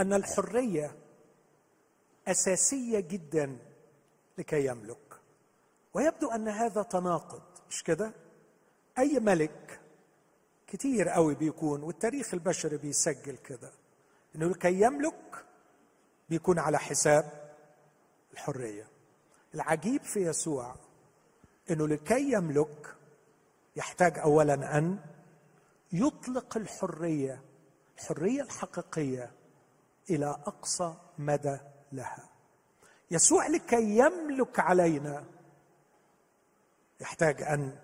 S1: أن الحرية أساسية جدا لكي يملك ويبدو أن هذا تناقض مش كده؟ أي ملك كتير قوي بيكون والتاريخ البشري بيسجل كده إنه لكي يملك بيكون على حساب الحرية. العجيب في يسوع إنه لكي يملك يحتاج اولا أن يطلق الحرية الحرية الحقيقية إلى أقصى مدى لها. يسوع لكي يملك علينا يحتاج أن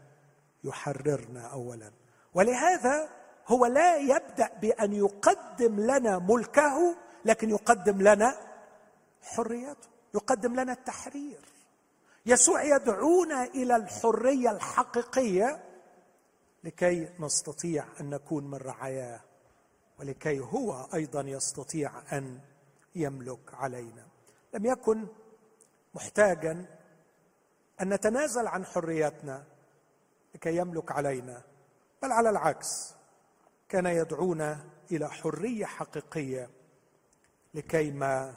S1: يحررنا اولا. ولهذا هو لا يبدأ بأن يقدم لنا ملكه لكن يقدم لنا حريته يقدم لنا التحرير. يسوع يدعونا إلى الحرية الحقيقية لكي نستطيع أن نكون من رعاياه ولكي هو أيضا يستطيع أن يملك علينا. لم يكن محتاجا أن نتنازل عن حريتنا لكي يملك علينا بل على العكس كان يدعونا إلى حرية حقيقية لكي ما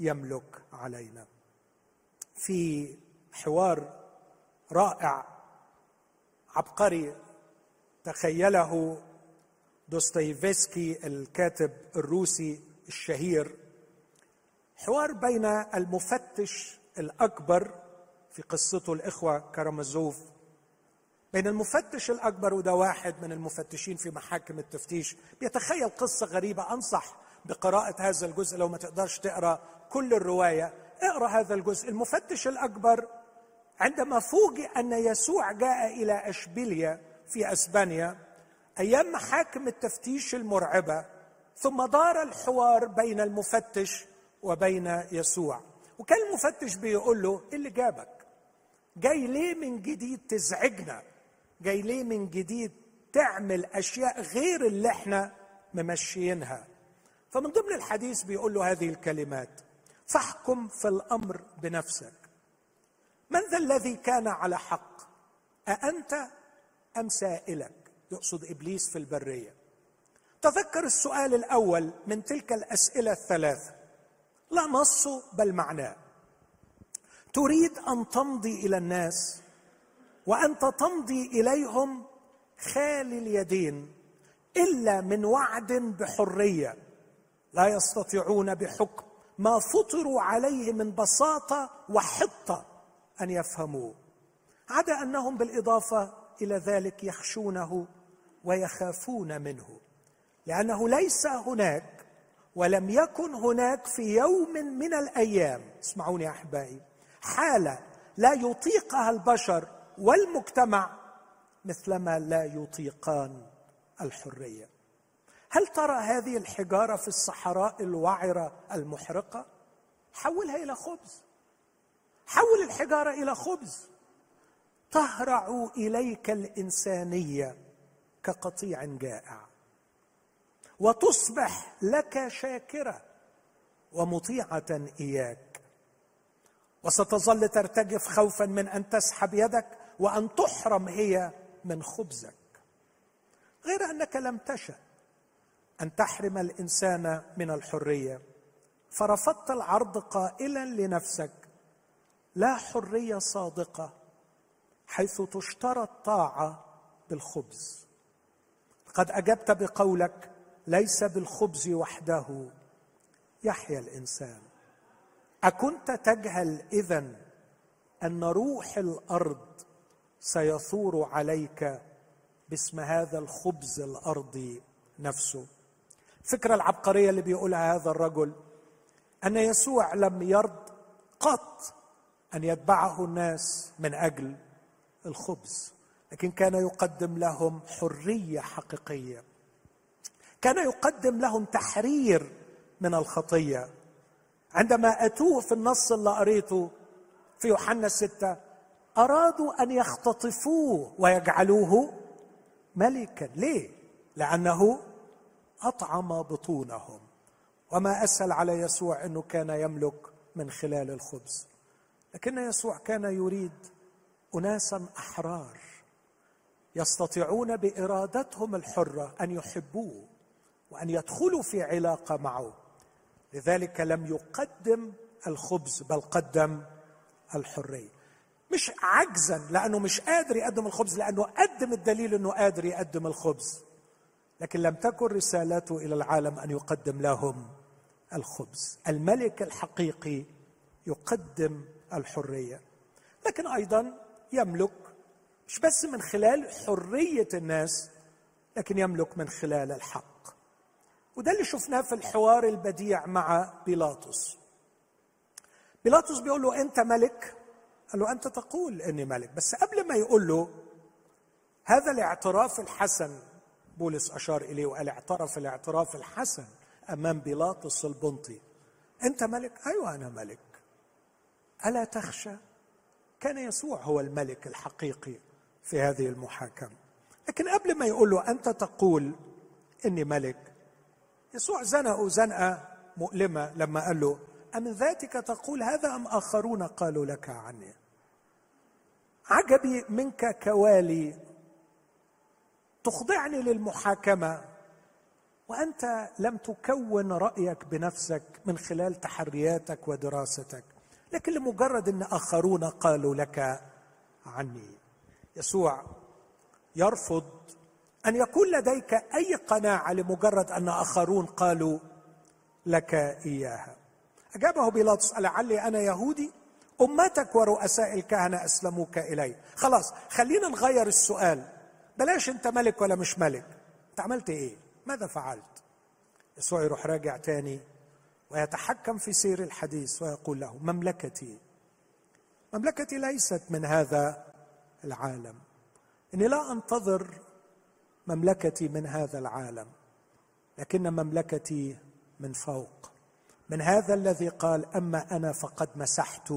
S1: يملك علينا. في حوار رائع عبقري تخيله دوستويفسكي الكاتب الروسي الشهير. حوار بين المفتش الأكبر في قصته الإخوة كرامازوف بين المفتش الأكبر وده واحد من المفتشين في محاكم التفتيش. بيتخيل قصة غريبة أنصح بقراءة هذا الجزء لو ما تقدرش تقرأ كل الرواية. اقرأ هذا الجزء. المفتش الأكبر عندما فوجئ أن يسوع جاء إلى أشبيليا في أسبانيا أيام محاكم التفتيش المرعبة ثم دار الحوار بين المفتش وبين يسوع. وكان المفتش بيقول له إيه اللي جابك؟ جاي ليه من جديد تزعجنا؟ جاي ليه من جديد تعمل أشياء غير اللي إحنا ممشيينها؟ فمن ضمن الحديث بيقول له هذه الكلمات فاحكم في الأمر بنفسك. من ذا الذي كان على حق؟ أأنت أم سائلك؟ يقصد إبليس في البرية. تذكر السؤال الأول من تلك الأسئلة الثلاثة. لا نصه بل معناه. تريد أن تمضي إلى الناس وأنت تمضي إليهم خالي اليدين إلا من وعد بحرية. لا يستطيعون بحكم. ما فطروا عليه من بساطة وحطة أن يفهموه. عدا أنهم بالإضافة إلى ذلك يخشونه ويخافون منه لأنه ليس هناك ولم يكن هناك في يوم من الأيام اسمعوني أحبائي حالة لا يطيقها البشر والمجتمع مثلما لا يطيقان الحرية. هل ترى هذه الحجارة في الصحراء الوعرة المحرقة؟ حولها إلى خبز. حول الحجارة إلى خبز. تهرع إليك الإنسانية كقطيع جائع وتصبح لك شاكرة ومطيعة إياك. وستظل ترتجف خوفا من أن تسحب يدك وأن تحرم هي من خبزك. غير أنك لم تشأ أن تحرم الإنسان من الحرية فرفضت العرض قائلا لنفسك لا حرية صادقة حيث تشترى الطاعة بالخبز. قد أجبت بقولك ليس بالخبز وحده. يحيا الإنسان. أكنت تجهل اذا أن روح الأرض سيثور عليك باسم هذا الخبز الارضي نفسه. الفكرة العبقرية اللي بيقولها هذا الرجل. أن يسوع لم يرد قط أن يتبعه الناس من أجل الخبز لكن كان يقدم لهم حرية حقيقية. كان يقدم لهم تحرير من الخطية. عندما أتوه في النص اللي قريته في يوحنا ستة أرادوا أن يختطفوه ويجعلوه ملكا. ليه؟ لأنه أطعم بطونهم. وما أسهل على يسوع إنه كان يملك من خلال الخبز. لكن يسوع كان يريد اناسا أحرار يستطيعون بإرادتهم الحرة أن يحبوه وأن يدخلوا في علاقة معه. لذلك لم يقدم الخبز بل قدم الحرية. مش عجزا لأنه مش قادر يقدم الخبز لأنه قدم الدليل إنه قادر يقدم الخبز. لكن لم تكن رسالته إلى العالم أن يقدم لهم الخبز. الملك الحقيقي يقدم الحرية. لكن أيضا يملك مش بس من خلال حرية الناس لكن يملك من خلال الحق. وده اللي شفناه في الحوار البديع مع بيلاطس. بيلاطس بيقول له أنت ملك؟ قال له أنت تقول إني ملك. بس قبل ما يقول له هذا الاعتراف الحسن بولس أشار إليه وقال اعترف الاعتراف الحسن أمام بيلاطس البنطي. أنت ملك؟ أيوه أنا ملك. ألا تخشى؟ كان يسوع هو الملك الحقيقي في هذه المحاكمة. لكن قبل ما يقول له أنت تقول إني ملك يسوع زنقه زنقه مؤلمة لما قال له أمن ذاتك تقول هذا أم آخرون قالوا لك عني؟ عجبي منك كوالي تخضعني للمحاكمة وأنت لم تكون رأيك بنفسك من خلال تحرياتك ودراستك. لكن لمجرد أن آخرون قالوا لك عني. يسوع يرفض أن يكون لديك أي قناعة لمجرد أن آخرون قالوا لك إياها. أجابه بيلاطس لعلي أنا يهودي؟ أمتك ورؤساء الكهنة أسلموك إلي. خلاص خلينا نغير السؤال. بلاش أنت ملك ولا مش ملك. أنت عملت إيه؟ ماذا فعلت؟ يسوع يروح راجع تاني. ويتحكم في سير الحديث ويقول له مملكتي مملكتي ليست من هذا العالم. إني لا أنتظر مملكتي من هذا العالم لكن مملكتي من فوق. من هذا الذي قال أما أنا فقد مسحت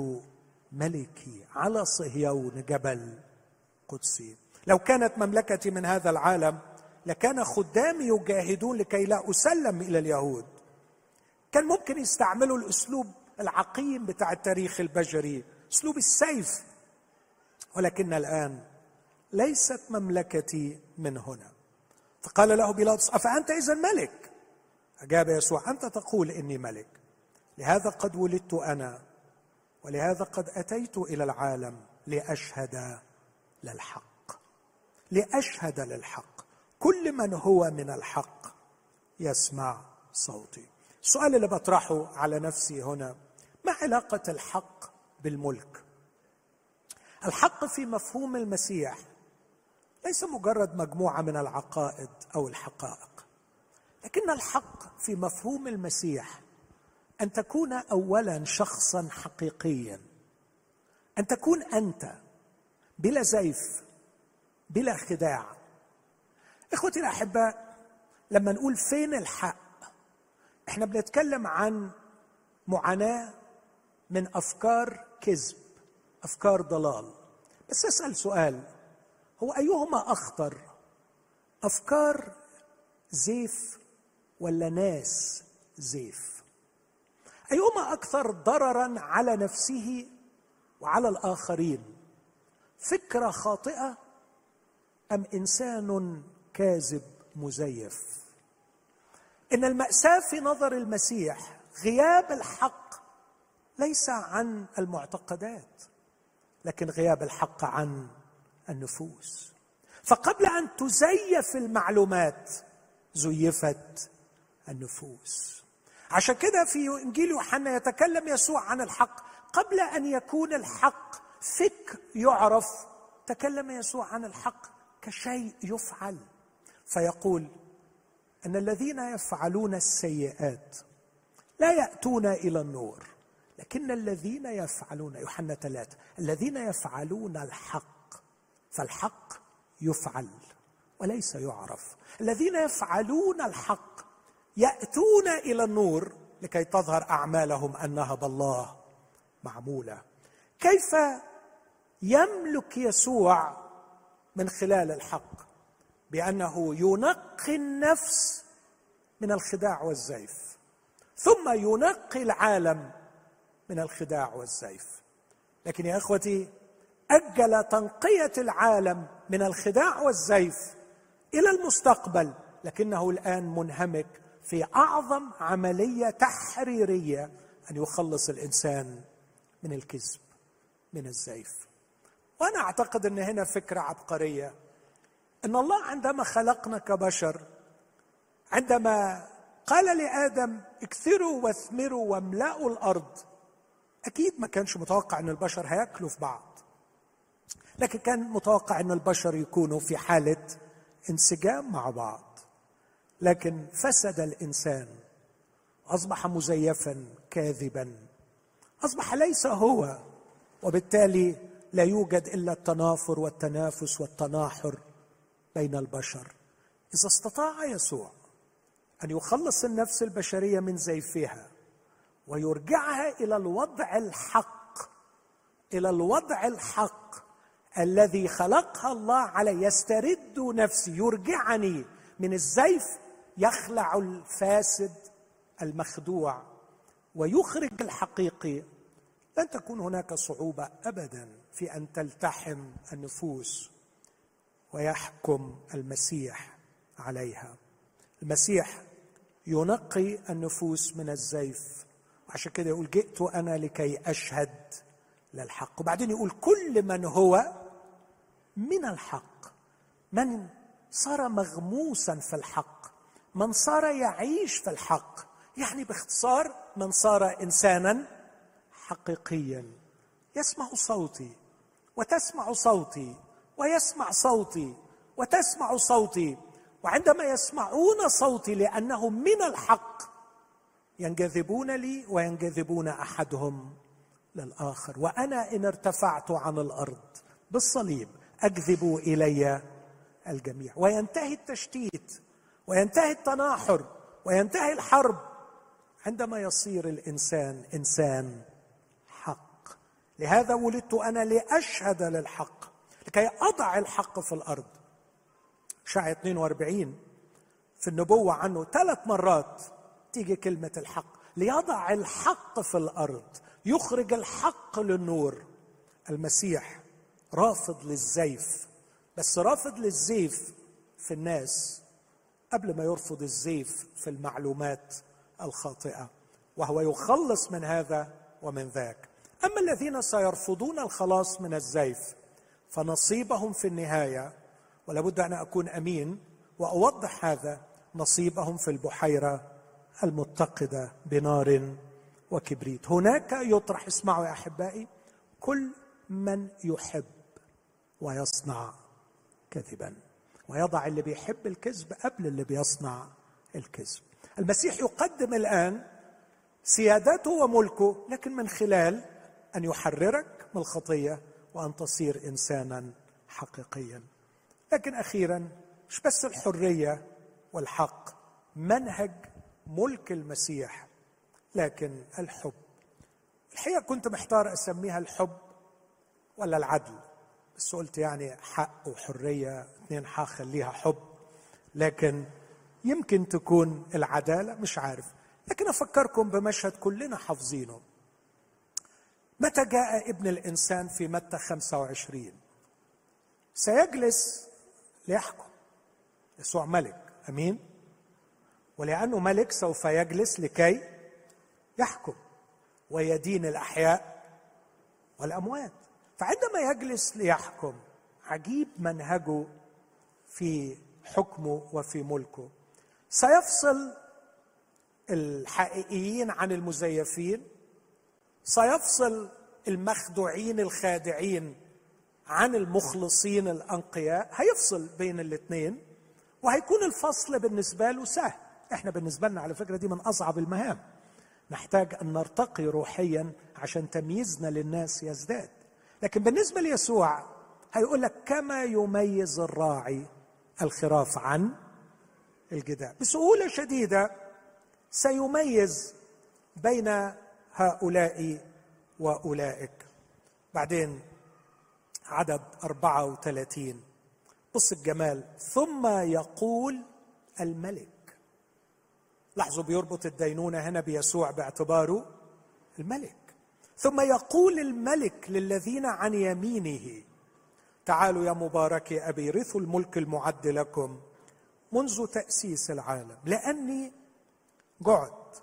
S1: ملكي على صهيون جبل قدسي. لو كانت مملكتي من هذا العالم لكان خدامي يجاهدون لكي لا أسلم إلى اليهود. كان ممكن يستعملوا الأسلوب العقيم بتاع التاريخ البشري أسلوب السيف. ولكن الآن ليست مملكتي من هنا. فقال له بيلاطس أفأنت إذا ملك؟ أجاب يسوع أنت تقول إني ملك. لهذا قد ولدت أنا ولهذا قد أتيت إلى العالم لأشهد للحق. لأشهد للحق. كل من هو من الحق يسمع صوتي. السؤال اللي بطرحه على نفسي هنا ما علاقة الحق بالملك؟ الحق في مفهوم المسيح ليس مجرد مجموعة من العقائد أو الحقائق لكن الحق في مفهوم المسيح أن تكون اولا شخصا حقيقيا أن تكون أنت بلا زيف بلا خداع. إخوتي الاحباء لما نقول فين الحق إحنا بنتكلم عن معاناة من أفكار كذب أفكار ضلال. بس أسأل سؤال هو أيهما أخطر أفكار زيف ولا ناس زيف؟ أيهما أكثر ضررا على نفسه وعلى الآخرين؟ فكرة خاطئة أم إنسان كاذب مزيف؟ إن المأساة في نظر المسيح غياب الحق ليس عن المعتقدات لكن غياب الحق عن النفوس. فقبل أن تزيف المعلومات زيفت النفوس. عشان كده في إنجيل يوحنا يتكلم يسوع عن الحق. قبل أن يكون الحق فكر يعرف تكلم يسوع عن الحق كشيء يفعل. فيقول أن الذين يفعلون السيئات لا يأتون إلى النور لكن الذين يفعلون يوحنا ثلاثة الذين يفعلون الحق فالحق يفعل وليس يعرف. الذين يفعلون الحق يأتون إلى النور لكي تظهر أعمالهم أنها بالله معمولة. كيف يملك يسوع من خلال الحق؟ بأنه ينقي النفس من الخداع والزيف. ثم ينقي العالم من الخداع والزيف. لكن يا إخوتي أجل تنقية العالم من الخداع والزيف إلى المستقبل لكنه الآن منهمك في أعظم عملية تحريرية أن يخلص الإنسان من الكذب من الزيف. وأنا أعتقد إن هنا فكرة عبقرية. أن الله عندما خلقنا كبشر عندما قال لآدم اكثروا واثمروا واملأوا الأرض أكيد ما كانش متوقع أن البشر هياكلوا في بعض. لكن كان متوقع أن البشر يكونوا في حالة انسجام مع بعض. لكن فسد الإنسان أصبح مزيفا كاذبا. أصبح ليس هو وبالتالي لا يوجد إلا التنافر والتنافس والتناحر. بين البشر. إذا استطاع يسوع أن يخلص النفس البشرية من زيفها ويرجعها إلى الوضع الحق إلى الوضع الحق الذي خلقها الله عليه يسترد نفسي يرجعني من الزيف يخلع الفاسد المخدوع ويخرج الحقيقي. لن تكون هناك صعوبة ابدا في أن تلتحم النفوس. ويحكم المسيح عليها. المسيح ينقي النفوس من الزيف. عشان كده يقول جئت أنا لكي أشهد للحق. وبعدين يقول كل من هو من الحق. من صار مغموسا في الحق. من صار يعيش في الحق. يعني باختصار من صار انسانا حقيقيا. يسمع صوتي. وتسمع صوتي. ويسمع صوتي وتسمع صوتي وعندما يسمعون صوتي لأنهم من الحق ينجذبون لي وينجذبون أحدهم للآخر. وأنا إن ارتفعت عن الأرض بالصليب أجذب إلي الجميع. وينتهي التشتيت وينتهي التناحر وينتهي الحرب. عندما يصير الإنسان إنسان حق لهذا ولدت أنا لأشهد للحق. لكي أضع الحق في الأرض. شاعر 42 في النبوة عنه ثلاث مرات تيجي كلمة الحق. ليضع الحق في الأرض يخرج الحق للنور. المسيح رافض للزيف بس رافض للزيف في الناس قبل ما يرفض الزيف في المعلومات الخاطئة. وهو يخلص من هذا ومن ذاك. أما الذين سيرفضون الخلاص من الزيف فنصيبهم في النهاية ولابد أن أكون أمين وأوضح هذا نصيبهم في البحيرة المتقدة بنار وكبريت. هناك يطرح اسمعوا يا أحبائي كل من يحب ويصنع كذبا ويضع اللي بيحب الكذب قبل اللي بيصنع الكذب. المسيح يقدم الآن سيادته وملكه لكن من خلال أن يحررك من الخطية وأن تصير إنسانا حقيقيا. لكن أخيرا مش بس الحرية والحق منهج ملك المسيح لكن الحب. الحقيقة كنت محتار أسميها الحب ولا العدل. بس قلت يعني حق وحرية اثنين حخليها حب. لكن يمكن تكون العدالة مش عارف. لكن أفكركم بمشهد كلنا حافظينه. متى جاء ابن الإنسان في متى 25 سيجلس ليحكم. يسوع ملك أمين؟ ولأنه ملك سوف يجلس لكي يحكم. ويدين الأحياء والأموات. فعندما يجلس ليحكم عجيب منهجه في حكمه وفي ملكه. سيفصل الحقيقيين عن المزيفين سيفصل المخدوعين الخادعين عن المخلصين الأنقياء. هيفصل بين الاثنين وهيكون الفصل بالنسبة له سهل. إحنا بالنسبة لنا على فكرة دي من أصعب المهام. نحتاج أن نرتقي روحيا عشان تمييزنا للناس يزداد. لكن بالنسبة ليسوع هيقول لك كما يميز الراعي الخراف عن الجداء بسهولة شديدة سيميز بين هؤلاء وأولئك. بعدين عدد 34 بص الجمال. ثم يقول الملك. لاحظوا بيربط الدينونة هنا بيسوع باعتباره الملك. ثم يقول الملك للذين عن يمينه. تعالوا يا مبارك أبي رثوا الملك المعد لكم منذ تأسيس العالم. لأني جعت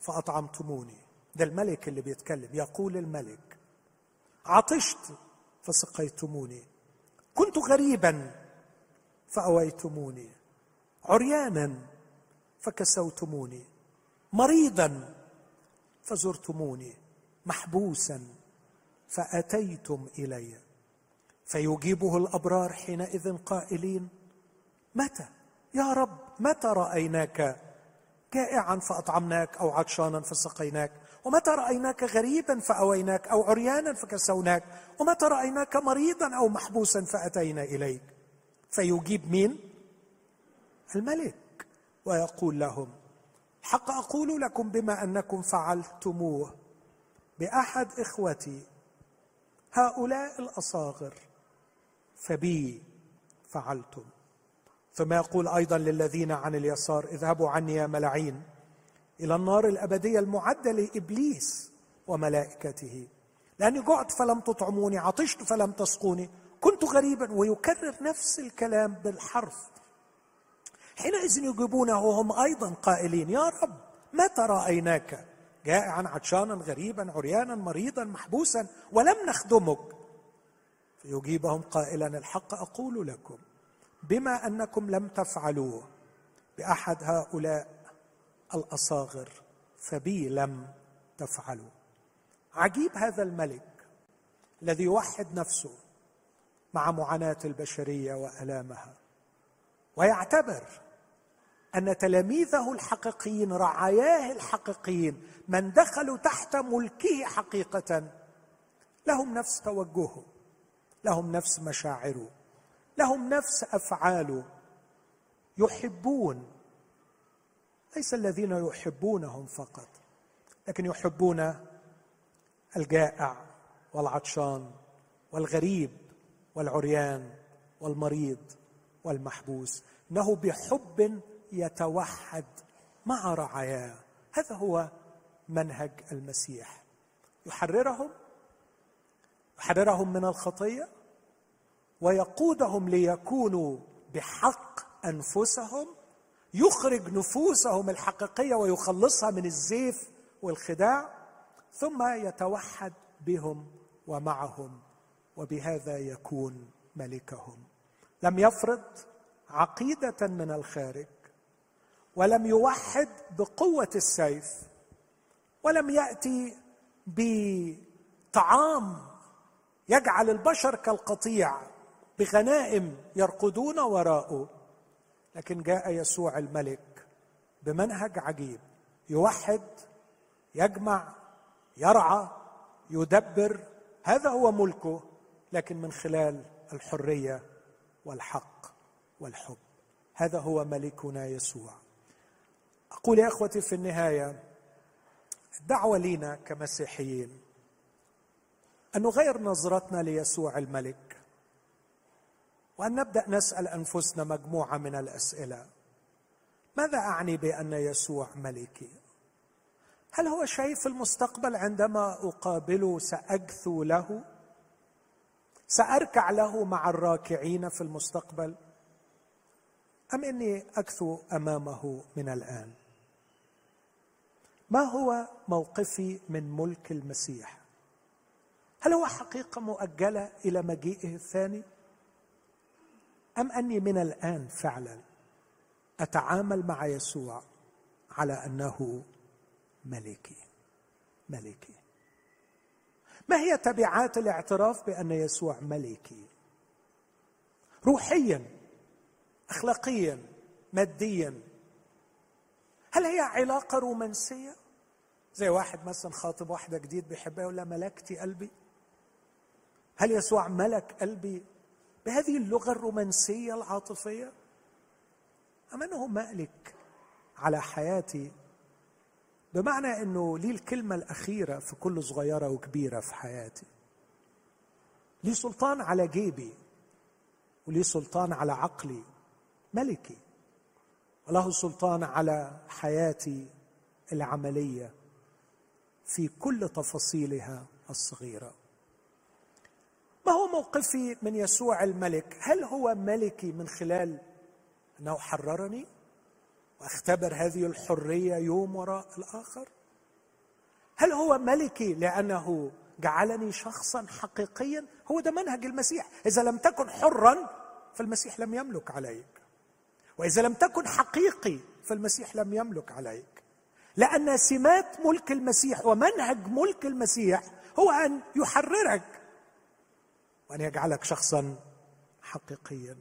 S1: فأطعمتموني. ده الملك اللي بيتكلم يقول الملك عطشت فسقيتموني كنت غريبا فأويتموني عريانا فكسوتموني مريضا فزرتموني محبوسا فأتيتم إلي. فيجيبه الأبرار حينئذ قائلين متى؟ يا رب متى رأيناك جائعا فأطعمناك أو عطشانا فسقيناك؟ ومتى رأيناك غريبا فأويناك أو عريانا فكسوناك؟ ومتى رأيناك مريضا أو محبوسا فأتينا إليك؟ فيجيب مين؟ الملك. ويقول لهم حق أقول لكم بما أنكم فعلتموه بأحد إخوتي هؤلاء الأصاغر فبي فعلتم. ثم يقول أيضا للذين عن اليسار اذهبوا عني يا ملاعين. إلى النار الأبدية المعدة لإبليس وملائكته. لأني جعت فلم تطعموني عطشت فلم تسقوني. كنت غريبا ويكرر نفس الكلام بالحرف. حينئذ يجيبونه وهم أيضا قائلين يا رب متى رأيناك؟ جائعا عطشانا غريبا عريانا مريضا محبوسا ولم نخدمك. فيجيبهم قائلا الحق أقول لكم بما أنكم لم تفعلوه. بأحد هؤلاء الأصاغر فبي لم تفعلوا عجيب هذا الملك الذي يوحد نفسه مع معاناة البشرية وألامها ويعتبر أن تلاميذه الحقيقيين رعاياه الحقيقيين من دخلوا تحت ملكه حقيقة لهم نفس توجهه لهم نفس مشاعره لهم نفس أفعاله يحبون ليس الذين يحبونهم فقط لكن يحبون الجائع والعطشان والغريب والعريان والمريض والمحبوس. إنه بحب يتوحد مع رعاياه. هذا هو منهج المسيح. يحررهم يحررهم من الخطية ويقودهم ليكونوا بحق أنفسهم يخرج نفوسهم الحقيقية ويخلصها من الزيف والخداع ثم يتوحد بهم ومعهم وبهذا يكون ملكهم. لم يفرض عقيدة من الخارج ولم يوحد بقوة السيف ولم يأتي بطعام يجعل البشر كالقطيع بغنائم يرقدون وراءه. لكن جاء يسوع الملك بمنهج عجيب. يوحد يجمع يرعى يدبر. هذا هو ملكه لكن من خلال الحرية والحق والحب. هذا هو ملكنا يسوع. أقول يا إخوتي في النهاية الدعوة لينا كمسيحيين أن نغير نظرتنا ليسوع الملك. وان نبدا نسأل أنفسنا مجموعة من الأسئلة. ماذا أعني بأن يسوع ملكي؟ هل هو شايف المستقبل عندما اقابله سأجثو له؟ سأركع له مع الراكعين في المستقبل؟ أم إني أكثو أمامه من الآن؟ ما هو موقفي من ملك المسيح؟ هل هو حقيقة مؤجلة إلى مجيئه الثاني؟ أم أني من الآن فعلا أتعامل مع يسوع على أنه ملكي؟ ملكي. ما هي تبعات الاعتراف بأن يسوع ملكي؟ روحيا اخلاقيا ماديا. هل هي علاقة رومانسية؟ زي واحد مثلا خاطب واحدة جديد بيحبها يقول لها ملكتي قلبي. هل يسوع ملك قلبي؟ بهذه اللغة الرومانسية العاطفية؟ أم أنه مألك على حياتي؟ بمعنى أنه لي الكلمة الأخيرة في كل صغيرة وكبيرة في حياتي؟ لي سلطان على جيبي؟ ولي سلطان على عقلي؟ ملكي. وله سلطان على حياتي العملية في كل تفاصيلها الصغيرة. ما هو موقفي من يسوع الملك؟ هل هو ملكي من خلال أنه حررني واختبر هذه الحرية يوم وراء الآخر؟ هل هو ملكي لأنه جعلني شخصا حقيقيا؟ هو ده منهج المسيح. إذا لم تكن حرا فالمسيح لم يملك عليك. وإذا لم تكن حقيقي فالمسيح لم يملك عليك. لأن سمات ملك المسيح ومنهج ملك المسيح هو أن يحررك وأن يجعلك شخصا حقيقيا.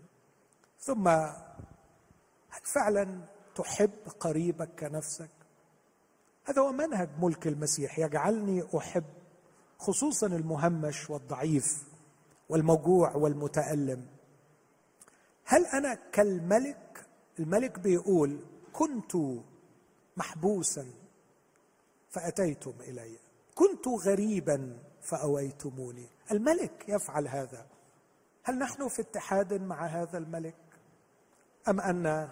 S1: ثم هل فعلا تحب قريبك كنفسك؟ هذا هو منهج ملك المسيح. يجعلني أحب خصوصا المهمش والضعيف والموجوع والمتألم. هل أنا كالملك؟ الملك بيقول كنت محبوسا فأتيتم إلي. كنت غريبا فأويتموني. الملك يفعل هذا. هل نحن في اتحاد مع هذا الملك؟ أم أن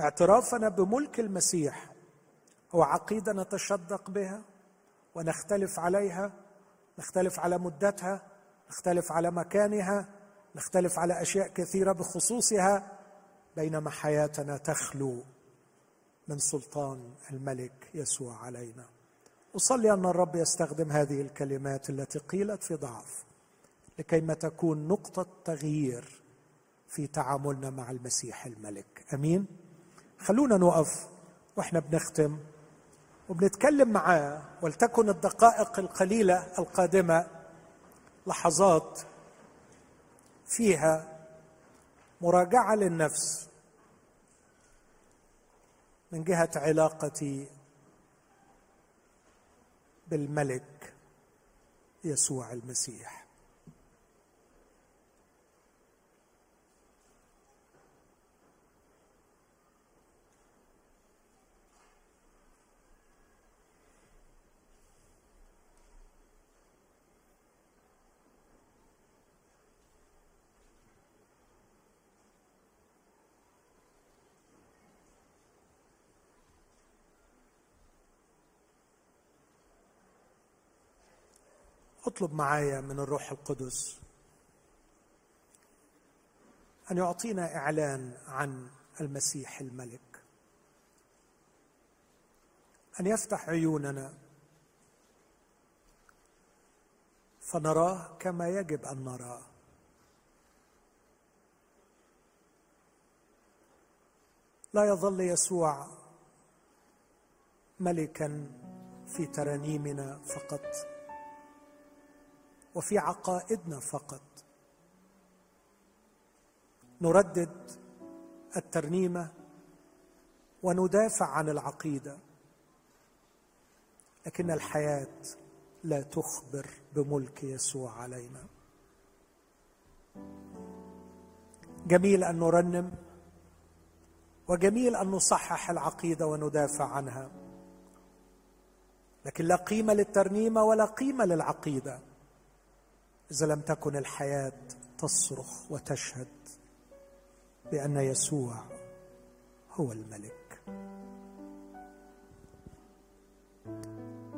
S1: اعترافنا بملك المسيح هو عقيدة نتشدق بها ونختلف عليها؟ نختلف على مدتها؟ نختلف على مكانها؟ نختلف على أشياء كثيرة بخصوصها؟ بينما حياتنا تخلو من سلطان الملك يسوع علينا. أصلي أن الرب يستخدم هذه الكلمات التي قيلت في ضعف لكيما تكون نقطة تغيير في تعاملنا مع المسيح الملك. أمين؟ خلونا نقف وإحنا بنختم وبنتكلم معاه ولتكن الدقائق القليلة القادمة لحظات فيها مراجعة للنفس من جهة علاقتي بالملك يسوع المسيح. اطلب معايا من الروح القدس أن يعطينا إعلان عن المسيح الملك أن يفتح عيوننا فنراه كما يجب أن نراه. لا يظل يسوع ملكا في ترانيمنا فقط. وفي عقائدنا فقط. نردد الترنيمة وندافع عن العقيدة لكن الحياة لا تخبر بملك يسوع علينا. جميل أن نرنم وجميل أن نصحح العقيدة وندافع عنها لكن لا قيمة للترنيمة ولا قيمة للعقيدة. إذا لم تكن الحياة تصرخ وتشهد بأن يسوع هو الملك.